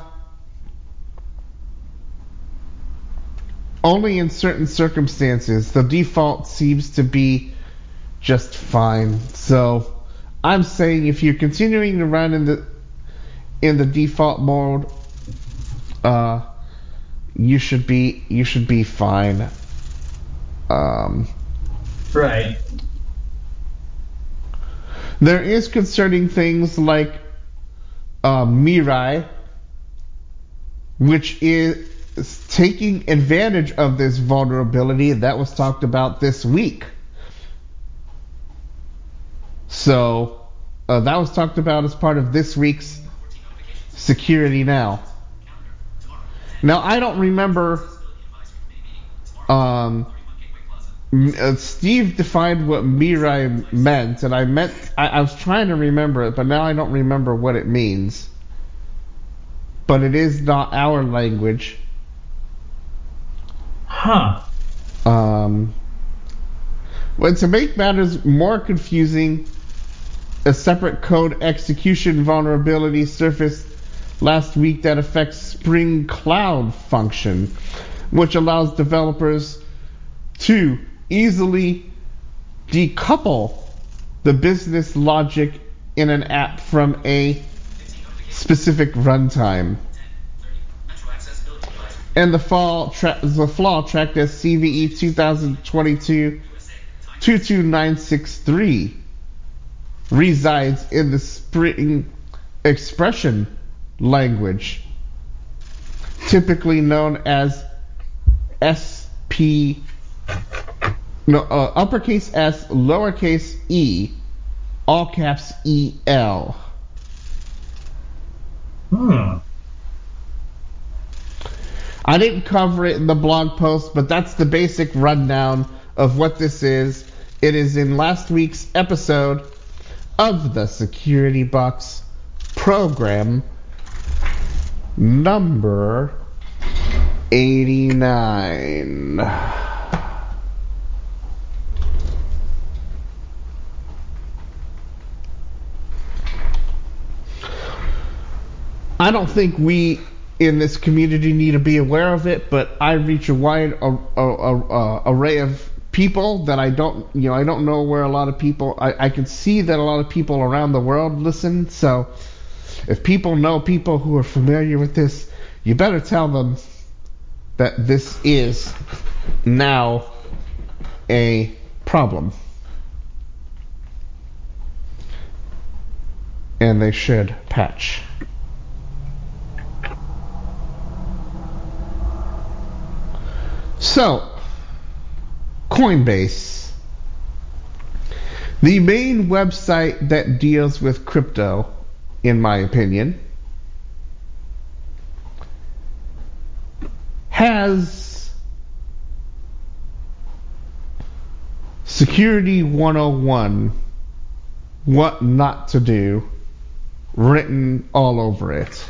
only in certain circumstances. The default seems to be just fine. So I'm saying if you're continuing to run in the in the default mode, uh, you should be you should be fine. Um, Right. There is concerning things like uh, Mirai, which is taking advantage of this vulnerability that was talked about this week. So uh, that was talked about as part of this week's Security Now. Now I don't remember um, uh, Steve defined what Mirai meant, and I meant I, I was trying to remember it, but now I don't remember what it means. But it is not our language. Huh. Um, well, to make matters more confusing, a separate code execution vulnerability surfaced last week that affects Spring Cloud function, which allows developers to easily decouple the business logic in an app from a specific runtime. And the, fall tra- the flaw tracked as CVE 2022 22963 resides in the Spring expression language, typically known as SP, no, uh, uppercase S, lowercase e, all caps EL. Hmm. I didn't cover it in the blog post, but that's the basic rundown of what this is. It is in last week's episode of the Security Box program number 89. I don't think we in this community need to be aware of it, but I reach a wide a, a, a, array of people that I don't, you know, I don't know where a lot of people. I, I can see that a lot of people around the world listen. So, if people know people who are familiar with this, you better tell them that this is now a problem. And they should patch. So, Coinbase, the main website that deals with crypto, in my opinion, has Security 101 what not to do written all over it.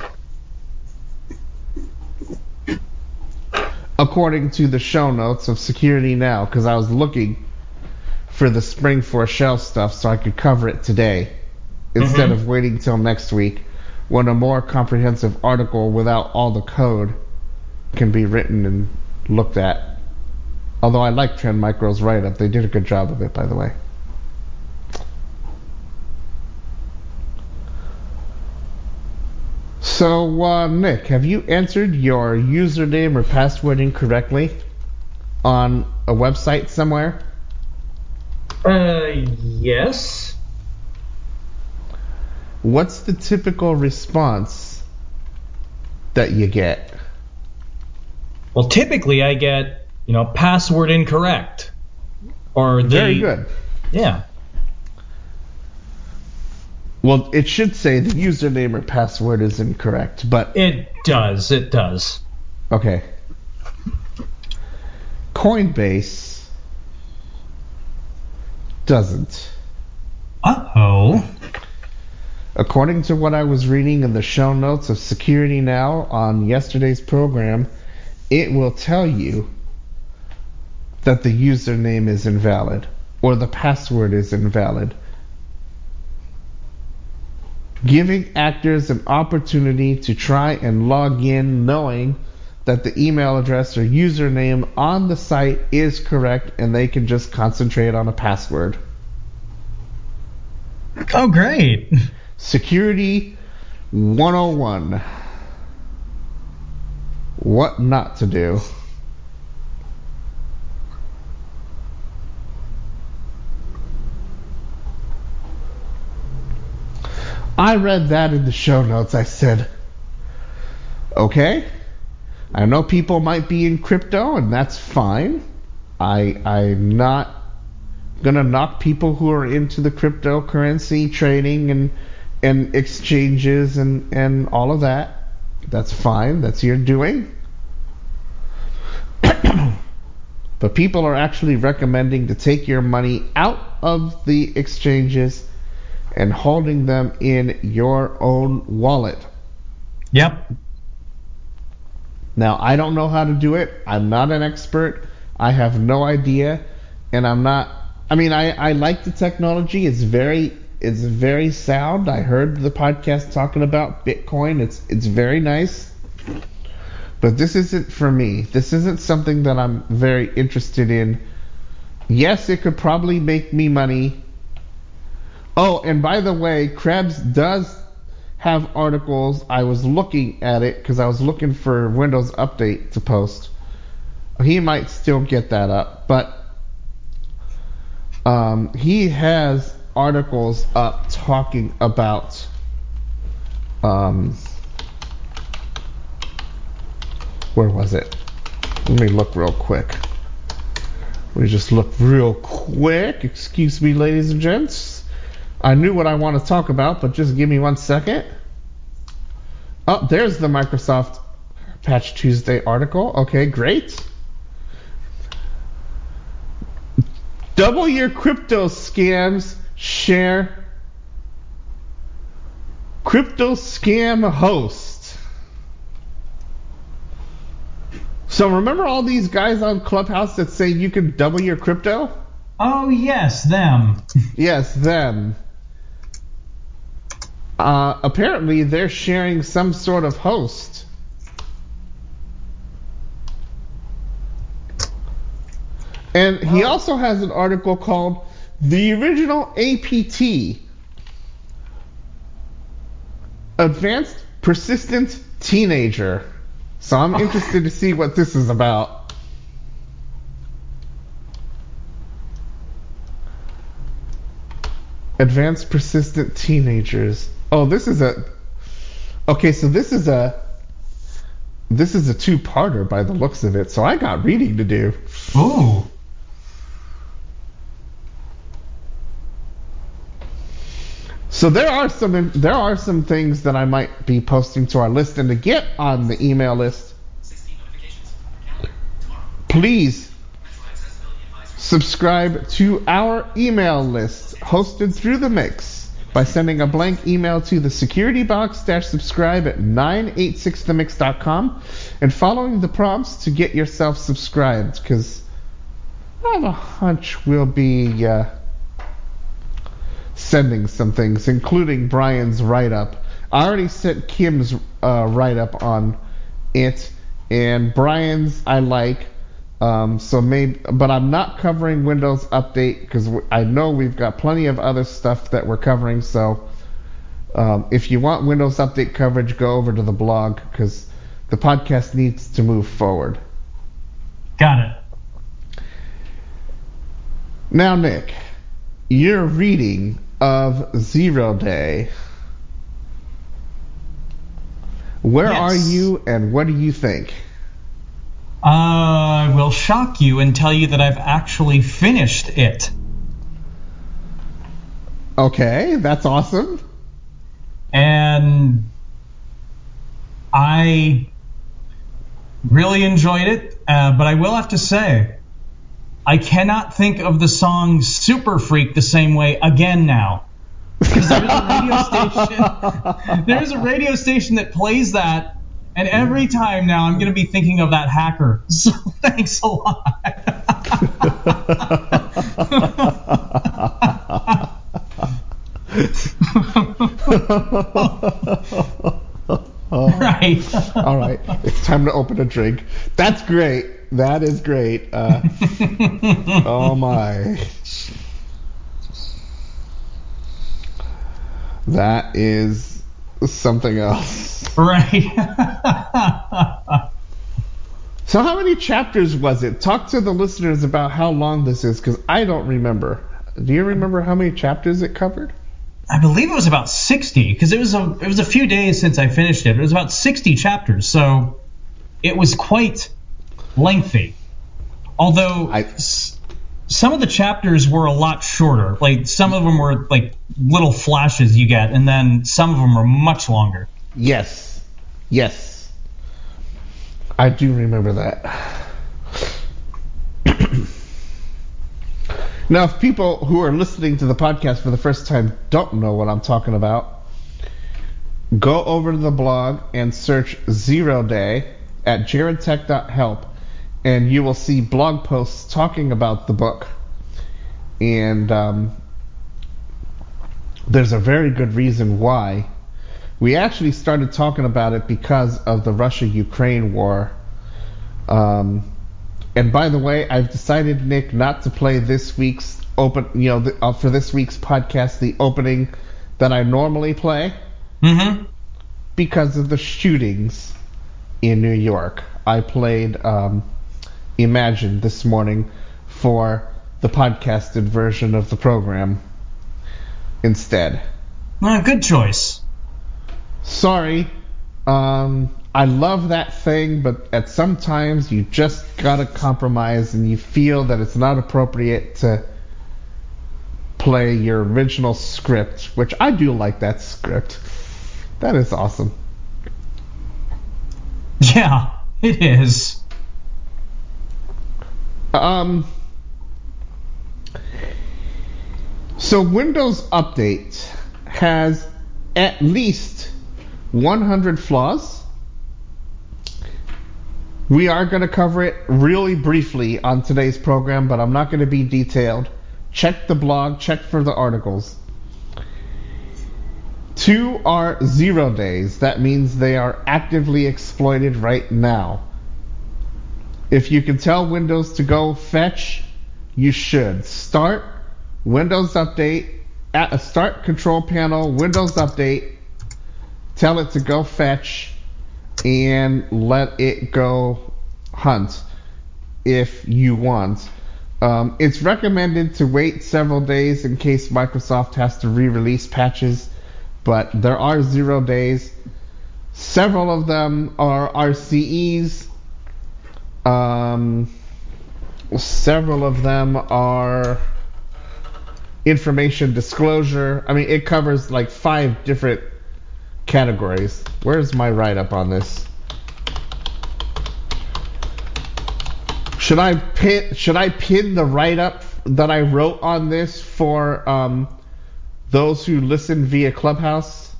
According to the show notes of Security Now, because I was looking for the Spring4Shell stuff so I could cover it today instead Mhm. of waiting till next week when a more comprehensive article without all the code can be written and looked at. Although I like Trend Micro's write up, they did a good job of it, by the way. So, uh, Nick, have you entered your username or password incorrectly on a website somewhere? Uh, yes. What's the typical response that you get? Well, typically I get, you know, password incorrect. Or the, Very good. Yeah. Well, it should say the username or password is incorrect, but It does. It does. okay. Coinbase doesn't. Uh oh. According to what I was reading in the show notes of Security Now on yesterday's program, it will tell you that the username is invalid or the password is invalid. Giving actors an opportunity to try and log in knowing that the email address or username on the site is correct and they can just concentrate on a password. Oh, great. Security 101. What not to do. I read that in the show notes. I said, okay, I know people might be in crypto, and that's fine. I I'm not gonna knock people who are into the cryptocurrency trading and and exchanges and and all of that. That's fine. That's your doing. [clears throat] but people are actually recommending to take your money out of the exchanges and holding them in your own wallet. Yep. Now, I don't know how to do it. I'm not an expert. I have no idea, and I'm not. I mean, I, I like the technology. It's very it's very sound. I heard the podcast talking about Bitcoin. It's it's very nice. But this isn't for me. This isn't something that I'm very interested in. Yes, it could probably make me money. Oh, and by the way, Krebs does have articles. I was looking at it because I was looking for Windows Update to post. He might still get that up, but um, he has articles up talking about um, where was it? Let me look real quick. Let me just look real quick. Excuse me, ladies and gents. I knew what I want to talk about, but just give me one second. Oh, there's the Microsoft Patch Tuesday article. Okay, great. Double your crypto scams share crypto scam host. So remember all these guys on Clubhouse that say you can double your crypto? Oh yes, them. Yes, them. Uh, apparently, they're sharing some sort of host. And he also has an article called The Original APT Advanced Persistent Teenager. So I'm [laughs] interested to see what this is about. Advanced Persistent Teenagers. Oh, this is a. Okay, so this is a. This is a two-parter by the looks of it. So I got reading to do. Ooh. So there are some there are some things that I might be posting to our list, and to get on the email list, please subscribe to our email list hosted through the mix by sending a blank email to the security box subscribe at 986themix.com and following the prompts to get yourself subscribed because I have a hunch we'll be uh, sending some things, including Brian's write up. I already sent Kim's uh, write up on it, and Brian's I like. Um, so maybe, but I'm not covering Windows Update because I know we've got plenty of other stuff that we're covering. So um, if you want Windows Update coverage, go over to the blog because the podcast needs to move forward. Got it. Now, Nick, you're reading of Zero Day. Where Yes. are you and what do you think? I will shock you and tell you that I've actually finished it. Okay, that's awesome. and I really enjoyed it. Uh, but I will have to say, I cannot think of the song "Super Freak" the same way again now. Because there's a radio [laughs] station, there's a radio station that plays that, and every time now I'm going to be thinking of that hacker. [laughs] So thanks a lot. right. All right, it's time to open a drink. That's great. That is great. Uh, oh my. That is something else. Right. [laughs] So, how many chapters was it? Talk to the listeners about how long this is, because I don't remember. Do you remember how many chapters it covered? I believe it was about 60 because it was a it was a few days since I finished it. It was about 60 chapters, so it was quite lengthy. Although I- s- some of the chapters were a lot shorter. Like some of them were like little flashes you get, and then some of them were much longer. Yes. Yes. I do remember that. [clears throat] Now, if people who are listening to the podcast for the first time don't know what I'm talking about, go over to the blog and search Zero Day at jaredtech.help, and you will see blog posts talking about the book. And um, there's a very good reason why. We actually started talking about it because of the Russia Ukraine war. Um, and by the way, I've decided, Nick, not to play this week's open, you know, the, uh, for this week's podcast, the opening that I normally play Mm-hmm. because of the shootings in New York. I played um, Imagine this morning for the podcasted version of the program instead. Well, good choice. Sorry. Um, I love that thing, but at some times you just gotta compromise and you feel that it's not appropriate to play your original script, which I do like that script. That is awesome. Yeah, it is. Um, so Windows Update has at least 100 flaws. We are going to cover it really briefly on today's program, but I'm not going to be detailed. Check the blog, check for the articles. Two are zero days. That means they are actively exploited right now. If you can tell Windows to go fetch, you should. Start Windows Update at a Start Control Panel Windows Update. Tell it to go fetch and let it go hunt if you want. Um, it's recommended to wait several days in case Microsoft has to re-release patches, but there are zero days. Several of them are RCEs. Um, several of them are information disclosure. I mean, it covers like five different categories. Where's my write up on this? Should I pin should I pin the write up that I wrote on this for um, those who listen via Clubhouse?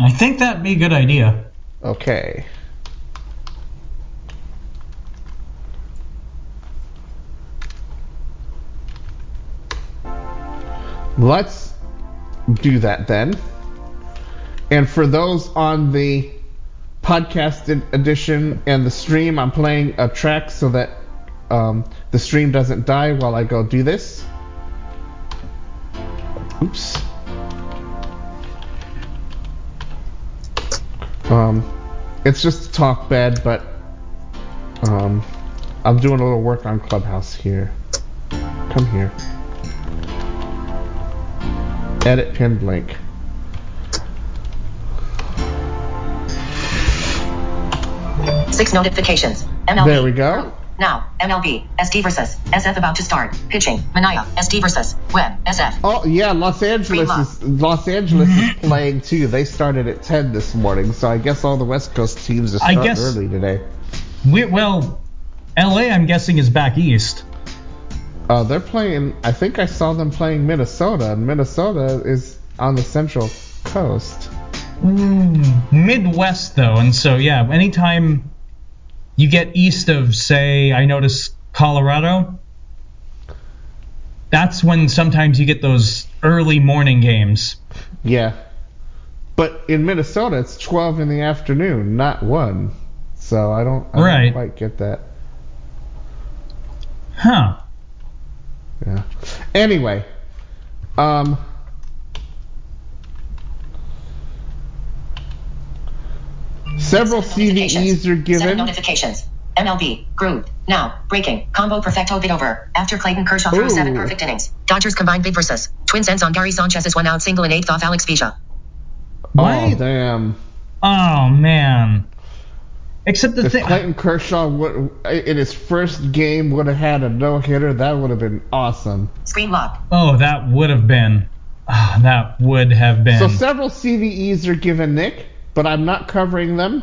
I think that'd be a good idea. Okay. Let's do that then. And for those on the podcasted edition and the stream, I'm playing a track so that um, the stream doesn't die while I go do this. Oops. Um, it's just a talk bed, but um, I'm doing a little work on Clubhouse here. Come here. Edit pinned link. Six notifications. MLB. There we go. Now, MLB, SD versus SF about to start. Pitching, Mania, SD versus Web, SF. Oh yeah, Los Angeles is Los Angeles is playing too. They started at 10 this morning, so I guess all the West Coast teams are I starting guess- early today. We, well, LA, I'm guessing, is back east. Uh, they're playing. I think I saw them playing Minnesota, and Minnesota is on the Central Coast. Midwest, though, and so, yeah, anytime you get east of, say, I notice Colorado, that's when sometimes you get those early morning games. Yeah, but in Minnesota it's 12 in the afternoon, not one. So I don't, I don't quite get that. Huh. Yeah. Anyway, um, several CVEs are Seven given. notifications. MLB, Groove, now, breaking, combo perfecto bid over. After Clayton Kershaw threw seven perfect innings. Dodgers combined bid versus. Twins ends on Gary Sanchez's one out single in eighth off Alex Vesia. Oh damn! Oh, man. Except the If thing. Clayton Kershaw would, in his first game would have had a no hitter, that would have been awesome. Screen lock. Oh, that would have been. ah, that would have been. So several CVEs are given, Nick, but I'm not covering them.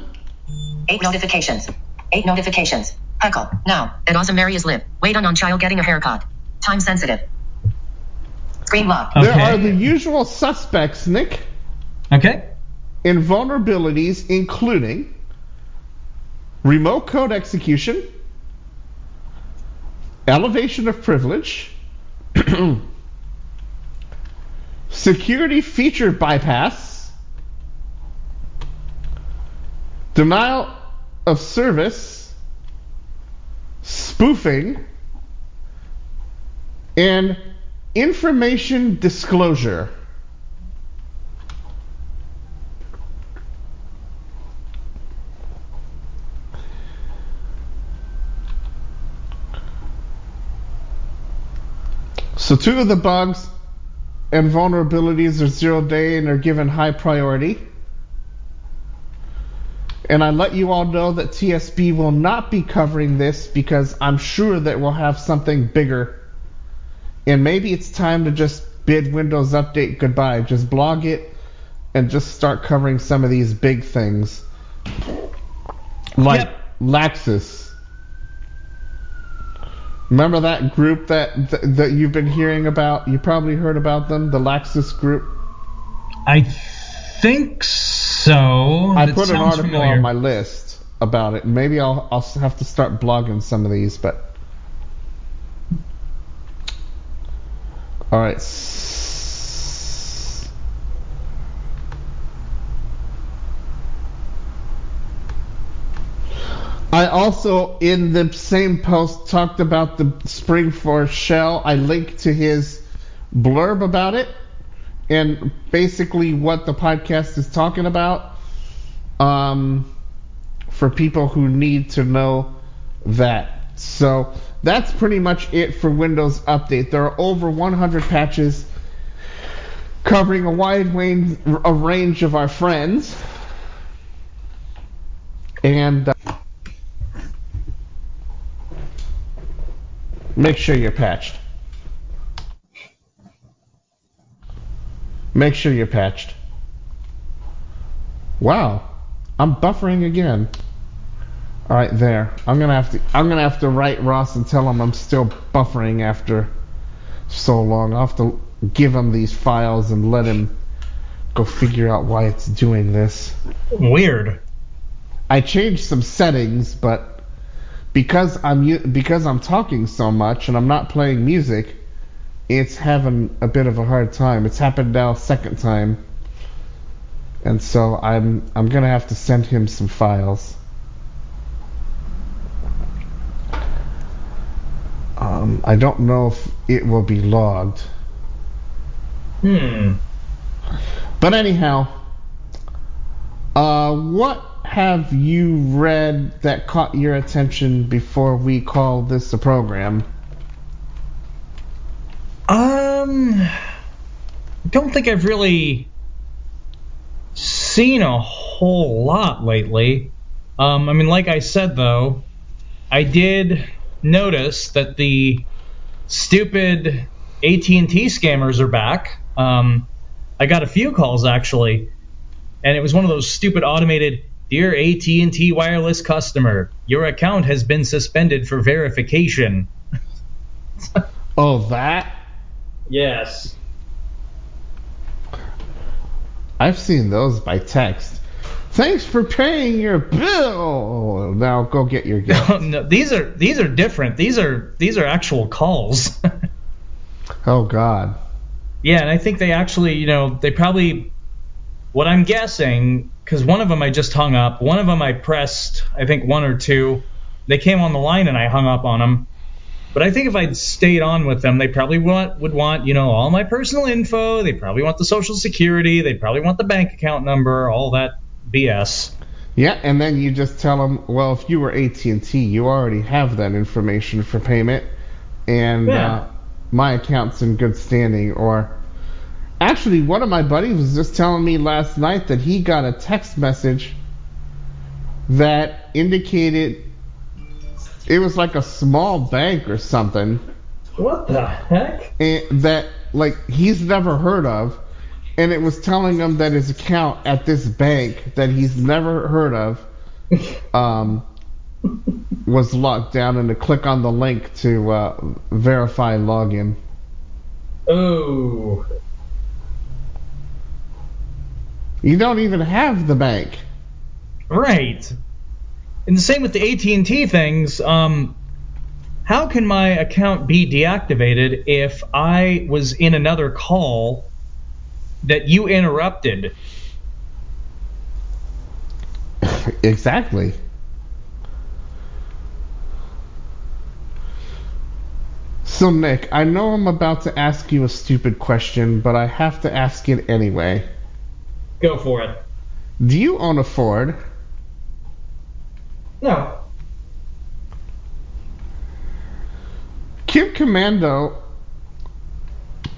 Eight notifications. Eight notifications. Heckle, now, at Awesome Mary is live. Wait on on child getting a haircut. Time sensitive. Green lock. There are the usual suspects, Nick, Okay. in vulnerabilities, including remote code execution, elevation of privilege, [clears throat] security feature bypass, denial of service, spoofing, and information disclosure. So two of the bugs and vulnerabilities are zero day and are given high priority. And I let you all know that TSB will not be covering this because I'm sure that we'll have something bigger. And maybe it's time to just bid Windows Update goodbye. Just blog it and just start covering some of these big things. Like Yep. Lapsus. Remember that group that, that that you've been hearing about? You probably heard about them, the Lapsus group. I think so. I That put an article familiar. on my list about it. Maybe I'll I'll have to start blogging some of these, but All right. I also in the same post talked about the Spring Spring4Shell. I linked to his blurb about it and basically what the podcast is talking about um, for people who need to know that. So that's pretty much it for Windows Update. There are over 100 patches covering a wide range, a range of our friends. And uh, make sure you're patched. Make sure you're patched. Wow, I'm buffering again. All right, there. I'm gonna have to. I'm gonna have to write Ross and tell him I'm still buffering after so long. I'll have to give him these files and let him go figure out why it's doing this. Weird. I changed some settings, but because I'm because I'm talking so much and I'm not playing music, it's having a bit of a hard time. It's happened now second time, and so I'm I'm gonna have to send him some files. Um, I don't know if it will be logged, Hmm. but anyhow, uh, what have you read that caught your attention before we call this a program? Um, don't think I've really seen a whole lot lately. Um, I mean, like I said though, I did notice that the stupid AT&T scammers are back. Um, I got a few calls actually, and it was one of those stupid automated. Dear AT&T wireless customer, your account has been suspended for verification. [laughs] Oh, that? Yes. I've seen those by text. Thanks for paying your bill. Now go get your [laughs] gift. no, these are these are different. These are these are actual calls. [laughs] oh God. yeah, and I think they actually, you know, they probably what I'm guessing cuz one of them I just hung up, one of them I pressed, I think one or two. They came on the line and I hung up on them. But I think if I'd stayed on with them, they probably want, would want, you know, all my personal info. They probably want the social security. They probably want the bank account number, all that BS. Yeah, and then you just tell them, well, if you were AT&T, you already have that information for payment, and Yeah. uh, my account's in good standing. Or actually, one of my buddies was just telling me last night that he got a text message that indicated it was like a small bank or something What the heck? and that like he's never heard of and it was telling him that his account at this bank that he's never heard of [laughs] um, was locked down and to click on the link to uh, verify login Oh. You don't even have the bank. Right. And the same with the AT&T things. Um, how can my account be deactivated if I was in another call that you interrupted? [laughs] exactly. So, Nick, I know I'm about to ask you a stupid question, but I have to ask it anyway. Go for it. Do you own a Ford? No. Kim Komando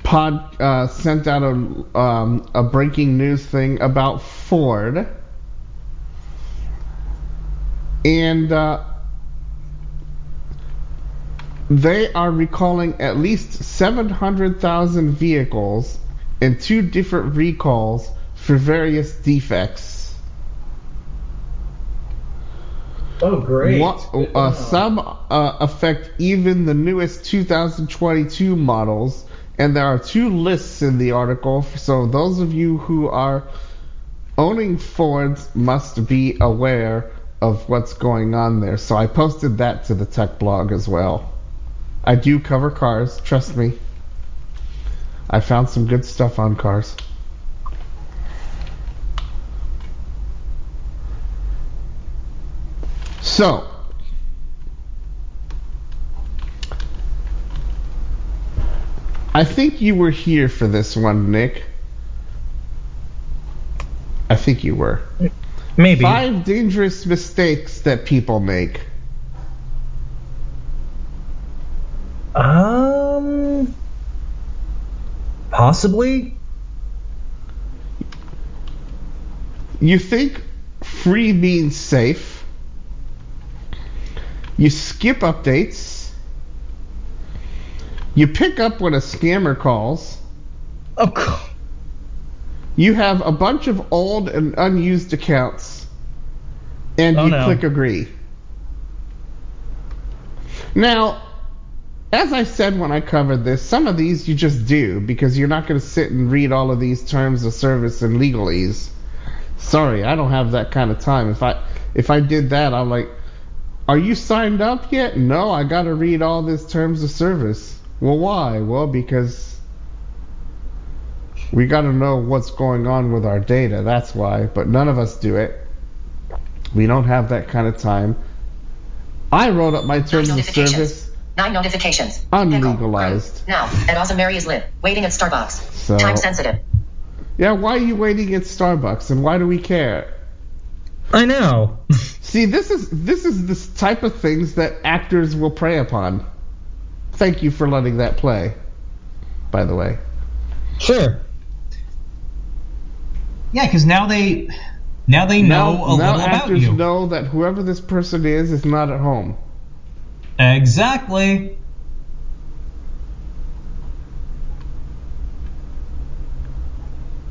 pod uh, sent out a um, a breaking news thing about Ford, and uh, they are recalling at least seven hundred thousand vehicles in two different recalls for various defects. Oh, great. What, uh, some uh, affect even the newest 2022 models, and there are two lists in the article. So those of you who are owning Fords must be aware of what's going on there. So I posted that to the tech blog as well. I do cover cars, trust me. I found some good stuff on cars. So, I think you were here for this one, Nick. I think you were. Maybe. Five dangerous mistakes that people make. Um. Possibly. You think free means safe. You skip updates. You pick up when a scammer calls. Oh, Course. You have a bunch of old and unused accounts. And Oh, you no. click agree. Now, as I said when I covered this, some of these you just do because you're not going to sit and read all of these terms of service and legalese. Sorry, I don't have that kind of time. If I if I did that, I'm like, are you signed up yet? No, I got to read all this terms of service. Well, why? Well, because we got to know what's going on with our data. That's why. But none of us do it. We don't have that kind of time. I wrote up my terms of service. Nine notifications. Unlegalized. Now, at Awesome Mary is lit. Waiting at Starbucks. So- Time sensitive. Yeah, why are you waiting at Starbucks and why do we care? I know. [laughs] See, this is this is this type of things that actors will prey upon. Thank you for letting that play. By the way. sure. Yeah, because now they now they know now, a now little about you. Now actors you. know that whoever this person is is not at home. Exactly.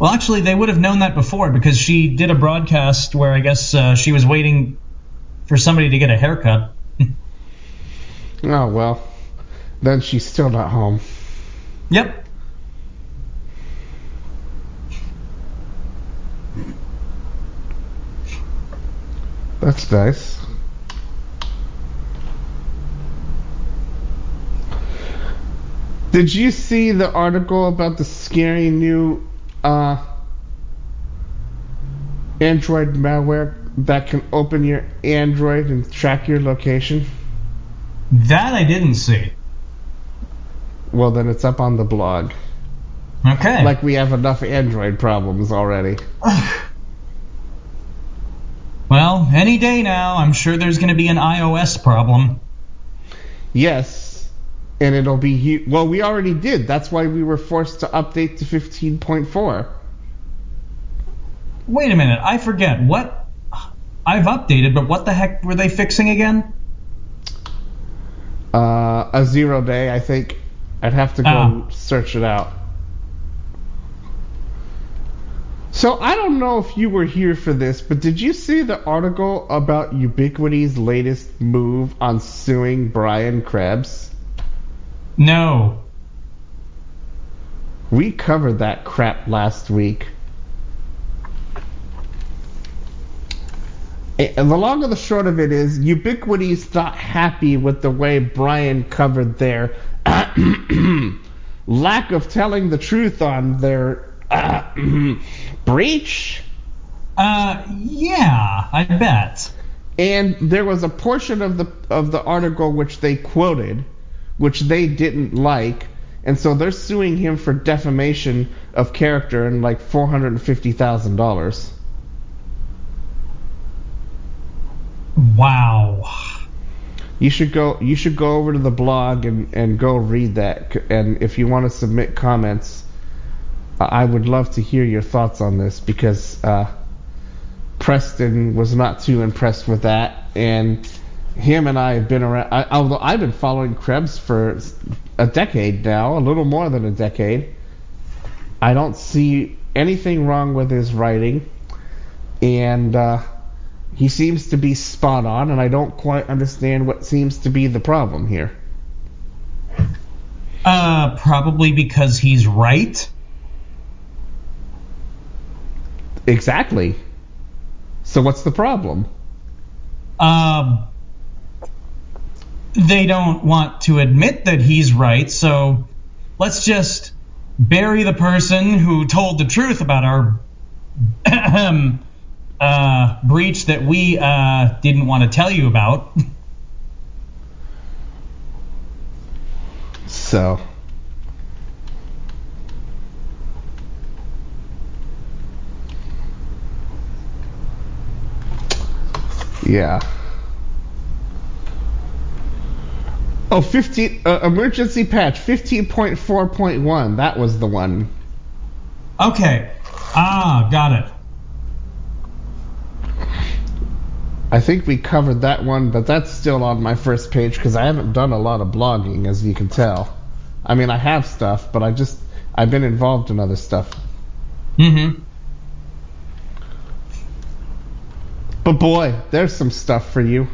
Well, actually, they would have known that before because she did a broadcast where I guess uh, she was waiting for somebody to get a haircut. [laughs] Oh well. Then she's still not home. Yep. That's nice. Did you see the article about the scary new uh, Android malware that can open your Android and track your location? That I didn't see. Well, then it's up on the blog. Okay. Like we have enough Android problems already. well, any day now, I'm sure there's going to be an iOS problem. Yes, and it'll be hu- well. We already did. That's why we were forced to update to 15.4. Wait a minute, I forget what I've updated, but what the heck were they fixing again? Uh, a zero day, I think. I'd have to go Ah. search it out. So I don't know if you were here for this, but did you see the article about Ubiquiti's latest move on suing Brian Krebs? No. We covered that crap last week. And the long and the short of it is, Ubiquiti's not happy with the way Brian covered their [coughs] lack of telling the truth on their [coughs] breach. Uh, yeah, I bet. And there was a portion of the of the article which they quoted, which they didn't like, and so they're suing him for defamation of character and like four hundred and fifty thousand dollars. Wow. You should go. You should go over to the blog and, and go read that. And if you want to submit comments, I would love to hear your thoughts on this because uh, Preston was not too impressed with that, and him and I have been around. I, although I've been following Krebs for a decade now, a little more than a decade. I don't see anything wrong with his writing, and uh, he seems to be spot on, and I don't quite understand what seems to be the problem here. Uh, probably because he's right. Exactly. So what's the problem? Um, they don't want to admit that he's right, so let's just bury the person who told the truth about our [clears throat] uh, breach that we uh, didn't want to tell you about. [laughs] So. Yeah. Oh, 15, uh, emergency patch 15.4.1. That was the one. Okay. Ah, got it. I think we covered that one, but that's still on my first page because I haven't done a lot of blogging, as you can tell. I mean, I have stuff, but I just I've been involved in other stuff. Mm-hmm. But boy, there's some stuff for you.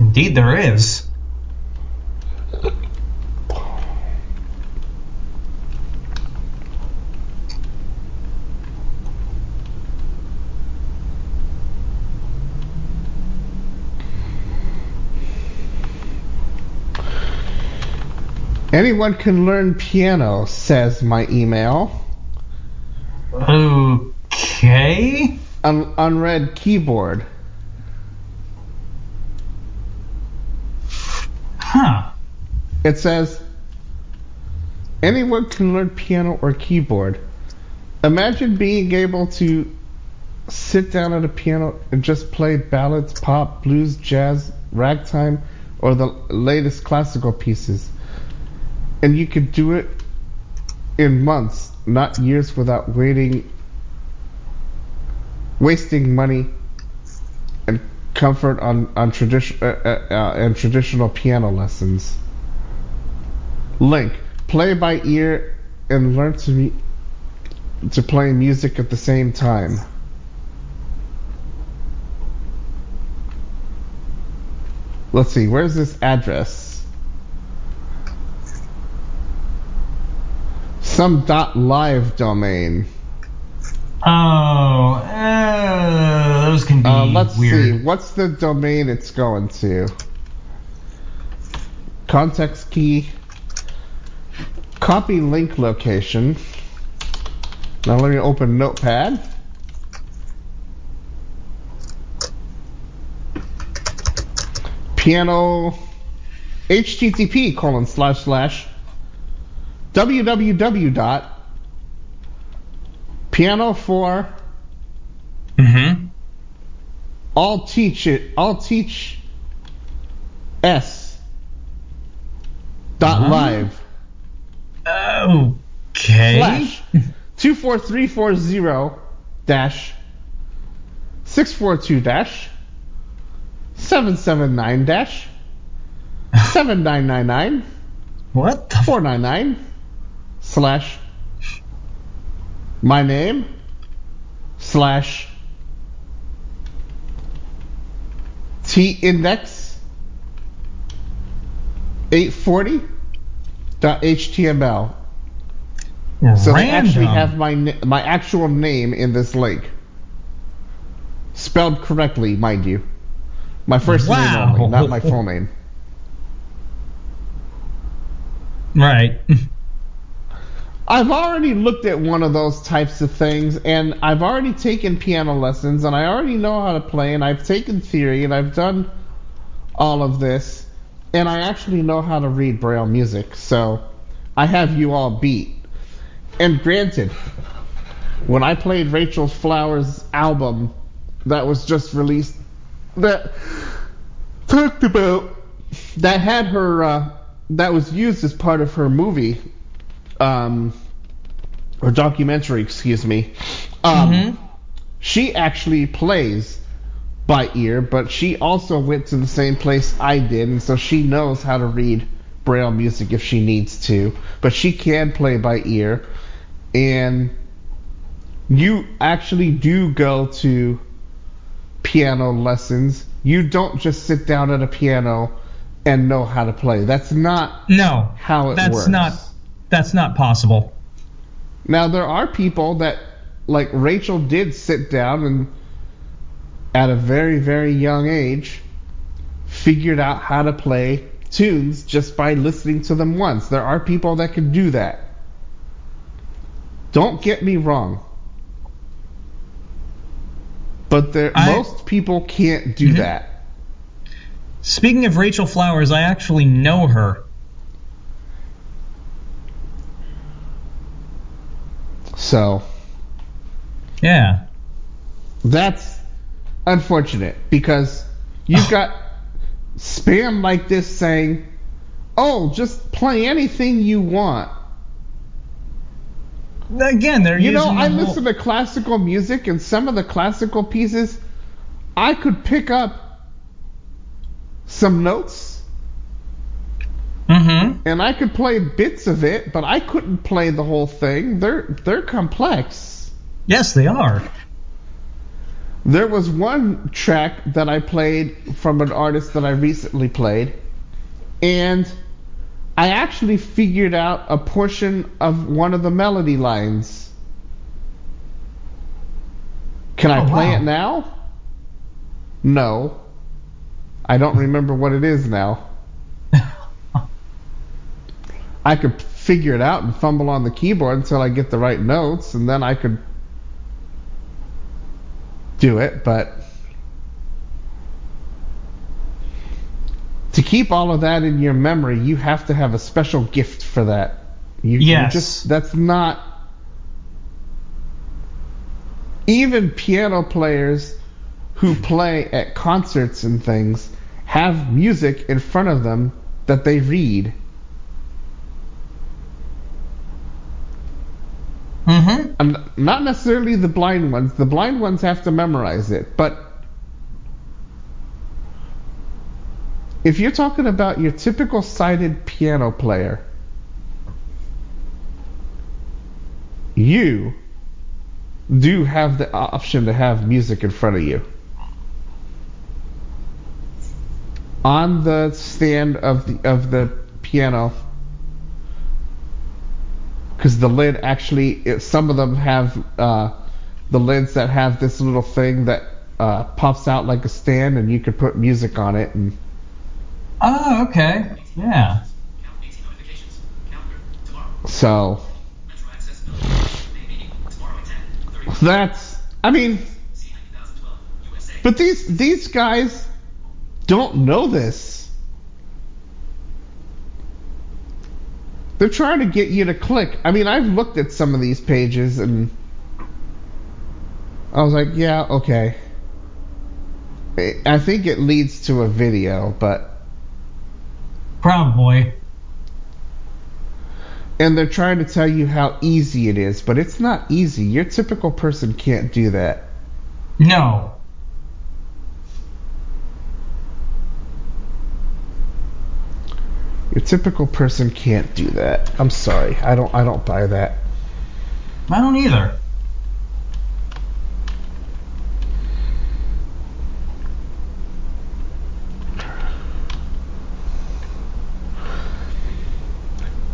Indeed, there is. Anyone can learn piano, says my email. Okay. Un- unread keyboard. Huh. It says anyone can learn piano or keyboard. Imagine being able to sit down at a piano and just play ballads, pop, blues, jazz, ragtime, or the latest classical pieces. And you could do it in months, not years, without waiting, wasting money comfort on on tradition uh, uh, uh, and traditional piano lessons. Link: play by ear and learn to to play music at the same time. Let's see, where's this address? Some dot live domain. Oh, uh, those can be Uh, let's weird. see, what's the domain it's going to? Context key. Copy link location. Now let me open Notepad. Piano http colon slash slash www dot piano 4 Mm-hmm. I'll teach it. I'll teach S dot Huh? live Okay. slash two four three four zero dash six four two dash seven seven nine dash [laughs] seven nine nine nine What the? four nine nine slash my name slash T index 840 dot HTML So they actually have my my actual name in this link, spelled correctly, mind you. My first Wow. name only, not my full name. [laughs] Right. [laughs] I've already looked at one of those types of things, and I've already taken piano lessons, and I already know how to play, and I've taken theory, and I've done all of this, and I actually know how to read Braille music, so I have you all beat. And granted, when I played Rachel Flowers' album that was just released, that talked about, that had her, uh, that was used as part of her movie, um, or documentary, excuse me. Um, Mhm. She actually plays by ear, but she also went to the same place I did, and so she knows how to read Braille music if she needs to. But she can play by ear, and you actually do go to piano lessons. You don't just sit down at a piano and know how to play. That's not No. how it that's works. not that's not possible. Now there are people that like Rachel did sit down and at a very very young age figured out how to play tunes just by listening to them once. There are people that can do that. Don't get me wrong. But there I- most people can't do Mhm. that. Speaking of Rachel Flowers, I actually know her. So Yeah. That's unfortunate because you've got spam like this saying, "Oh, just play anything you want." Again, they're You know, I whole- listen to classical music and some of the classical pieces I could pick up some notes Mhm. and I could play bits of it, but I couldn't play the whole thing. They're they're complex. Yes, they are. There was one track that I played from an artist that I recently played, and I actually figured out a portion of one of the melody lines. Can I Oh, play wow. it now? No. I don't remember what it is now. I could figure it out and fumble on the keyboard until I get the right notes, and then I could do it, but to keep all of that in your memory, you have to have a special gift for that. You, you Yes. just that's not even piano players who play at concerts and things have music in front of them that they read. Mhm. And not necessarily the blind ones. The blind ones have to memorize it, but if you're talking about your typical sighted piano player, you do have the option to have music in front of you. On the stand of the of the piano because the lid actually it, some of them have uh, the lids that have this little thing that uh, pops out like a stand and you can put music on it and Oh, okay. Yeah. Count 18 notifications. Calendar. Tomorrow. so Metro access notification. May meeting. Tomorrow at 10. 30. that's i mean C 2012. USA. but these these guys don't know this they're trying to get you to click i mean i've looked at some of these pages and i was like yeah okay I- i think it leads to a video but Probably. and they're trying to tell you how easy it is, but it's not easy. Your typical person can't do that. No. Your typical person can't do that. I'm sorry. I don't I don't buy that. I don't either.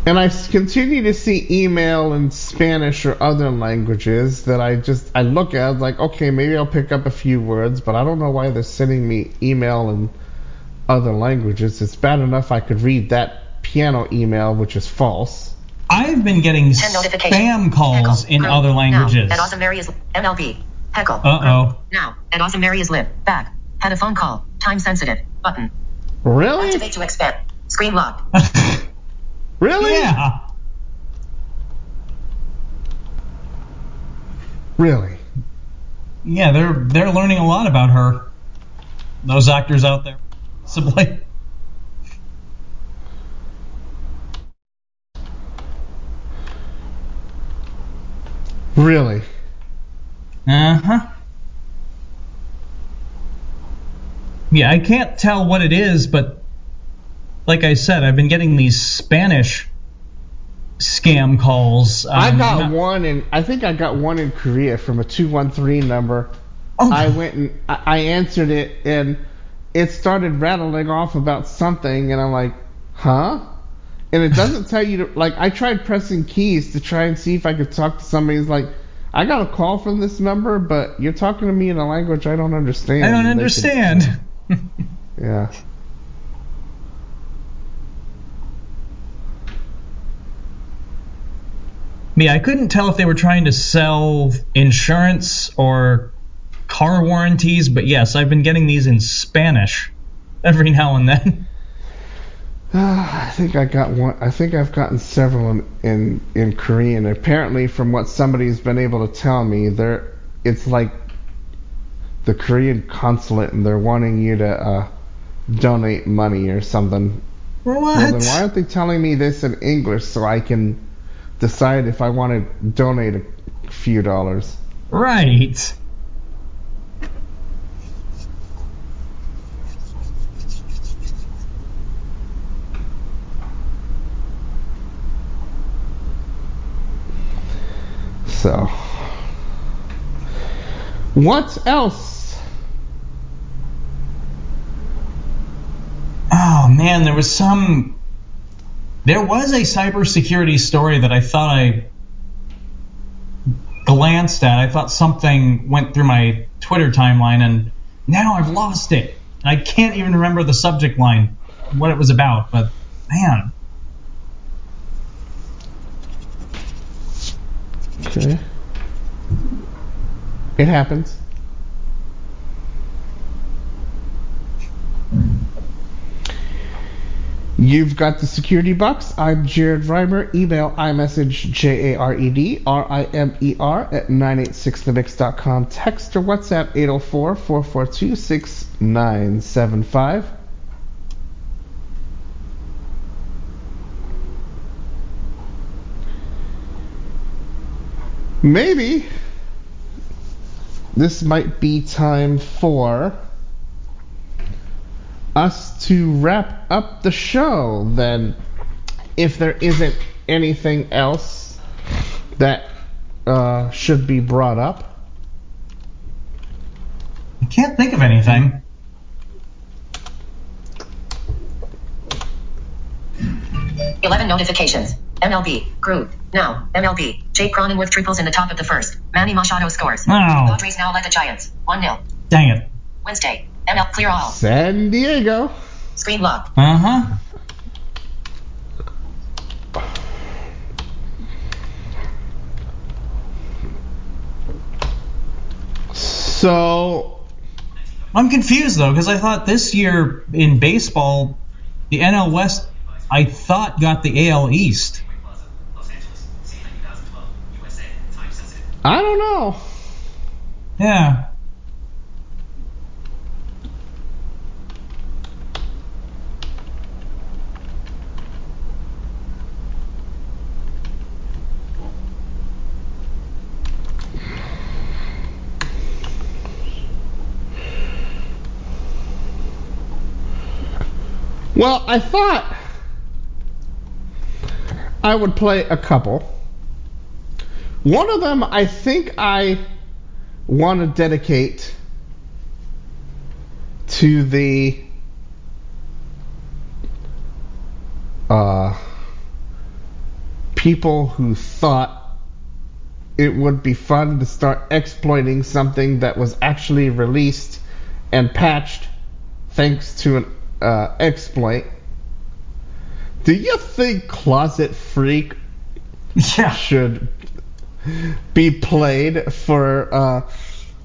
And I continue to see email in Spanish or other languages that I just I look at like okay maybe I'll pick up a few words, but I don't know why they're sending me email in other languages. It's bad enough I could read that piano email, which is false. I've been getting 10 spam calls Heckle. in Group. other languages. Now. At Awesome Mary is MLB. Heckle. Uh-oh. Now. At Awesome Mary is lit. Back. Had a phone call. Time sensitive. Button. Really? Activate to expand. Screen lock. [laughs] Really? yeah. Really? Yeah, they're they're learning a lot about her. Those actors out there. Possibly. [laughs] Really? Uh-huh. Yeah, I can't tell what it is, but like I said, I've been getting these Spanish scam calls. I um, got not- one in I think I got one in Korea from a two one three number. Oh, I went and I I answered it and it started rattling off about something and I'm like, huh? And it doesn't [laughs] tell you to like I tried pressing keys to try and see if I could talk to somebody. It's like I got a call from this number, but you're talking to me in a language I don't understand. I don't could- understand. yeah. Yeah, I couldn't tell if they were trying to sell insurance or car warranties, but yes, I've been getting these in Spanish every now and then. [sighs] I think I got one. I think I've gotten several in, in in Korean. Apparently, from what somebody's been able to tell me, there it's like the Korean consulate, and they're wanting you to uh, donate money or something. What? Well, then why aren't they telling me this in English so I can decide if I want to donate a few dollars? Right. So, what else? Oh man, there was some. There was a cybersecurity story that I thought I glanced at. I thought something went through my Twitter timeline, and now I've lost it. I can't even remember the subject line, what it was about. But man, Okay. It happens. You've got the security box. I'm Jared Reimer. Email iMessage J A R E D R I M E R at 986themix.com. Text or WhatsApp 804 442 6975. Maybe this might be time for us to wrap up the show then if there isn't anything else that uh, should be brought up I can't think of anything. Eleven notifications. MLB. Group. Now. MLB. Jake Cronenworth triples in the top of the first. Manny Machado scores. Oh, Padres now let the Giants. 1 0. dang it. Wednesday. ML clear all. san diego Screen lock. Uh huh. so I'm confused though because I thought this year in baseball, the NL West, I thought got the AL East. I don't know Yeah. well i thought i would play a couple one of them i think i want to dedicate to the uh, people who thought it would be fun to start exploiting something that was actually released and patched thanks to an uh, exploit. Do you think Closet Freak [laughs] Yeah. should be played for uh,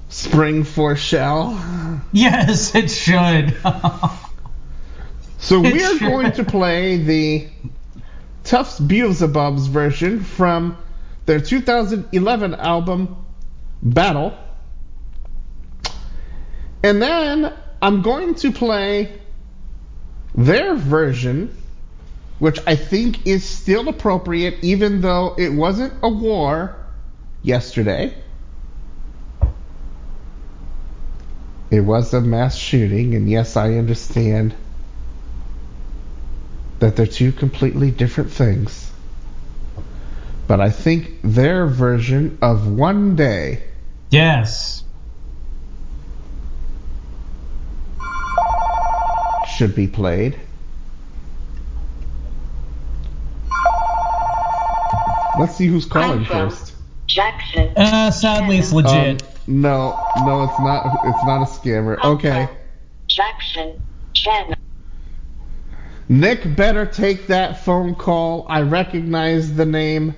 Spring4Shell? Yes, it should. [laughs] So It we are should. going to play the Tufts Beelzebubs version from their 2011 album Battle. And then I'm going to play their version, which I think is still appropriate, even though it wasn't a war yesterday. It was a mass shooting, and yes, I understand that they're two completely different things. But I think their version of One Day yes. should be played. Let's see who's calling first. Jackson. Uh, sadly, it's legit. Um, no, no, it's not. It's not a scammer. Okay, Jackson. Channel. Nick better take that phone call. I recognize the name.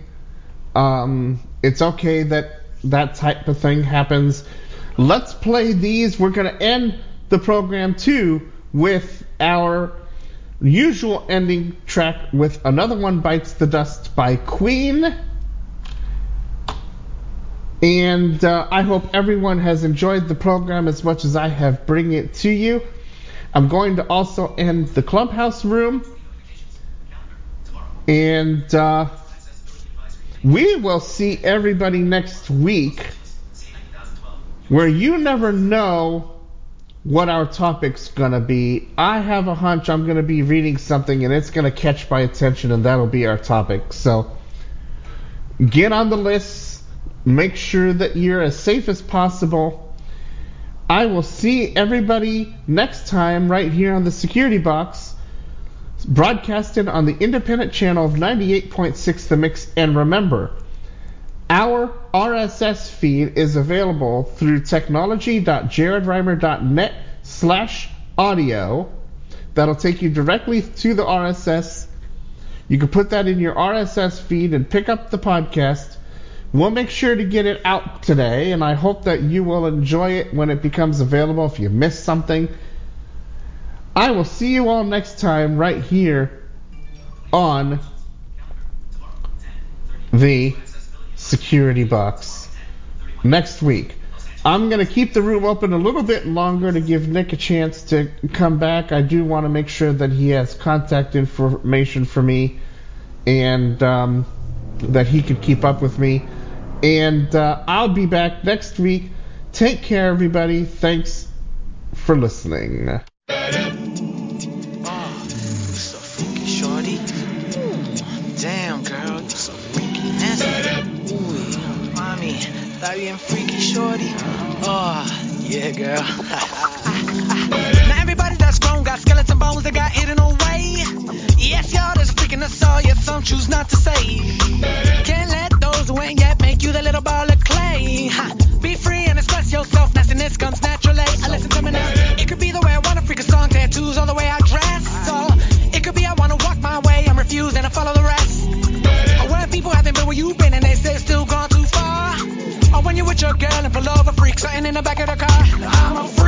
Um, it's okay that that type of thing happens. Let's play these. We're gonna end the program too with our usual ending track with another one bites the dust by Queen. And uh, I hope everyone has enjoyed the program as much as I have bringing it to you. I'm going to also end the clubhouse room. And uh, we will see everybody next week where you never know what our topic's going to be. I have a hunch I'm going to be reading something and it's going to catch my attention and that'll be our topic. So get on the list. Make sure that you're as safe as possible. I will see everybody next time right here on the security box, broadcasted on the independent channel of 98.6 The Mix. And remember, our RSS feed is available through technology.jaredreimer.net slash audio. That'll take you directly to the RSS. You can put that in your RSS feed and pick up the podcast. We'll make sure to get it out today, and I hope that you will enjoy it when it becomes available if you missed something. I will see you all next time right here on the security box next week. I'm going to keep the room open a little bit longer to give Nick a chance to come back. I do want to make sure that he has contact information for me and um, that he could keep up with me. And uh, I'll be back next week. Take care, everybody. Thanks for listening. Freaky, shorty. Oh, yeah, girl. [laughs] now everybody that's grown got skeleton bones that got eaten away. Yes, y'all, there's a us all, yet some choose not to say. Can't those who ain't yet make you the little ball of clay. Ha. Be free and express yourself. Nastiness comes naturally. Uh, Listen to me now. It could be the way I wanna freak a song, tattoos, or the way I dress. Or it could be I wanna walk my way, I'm refused and I follow the rest. Or when people haven't been where you've been and they say still gone too far. Or when you're with your girl and pull over freak, something in the back of the car. I'm a freak.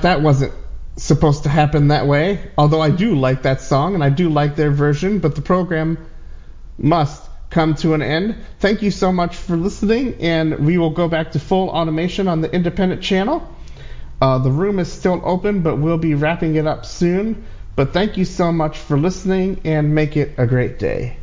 That wasn't supposed to happen that way. Although I do like that song and I do like their version, but the program must come to an end. Thank you so much for listening, and we will go back to full automation on the independent channel. Uh, the room is still open, but we'll be wrapping it up soon. But thank you so much for listening, and make it a great day.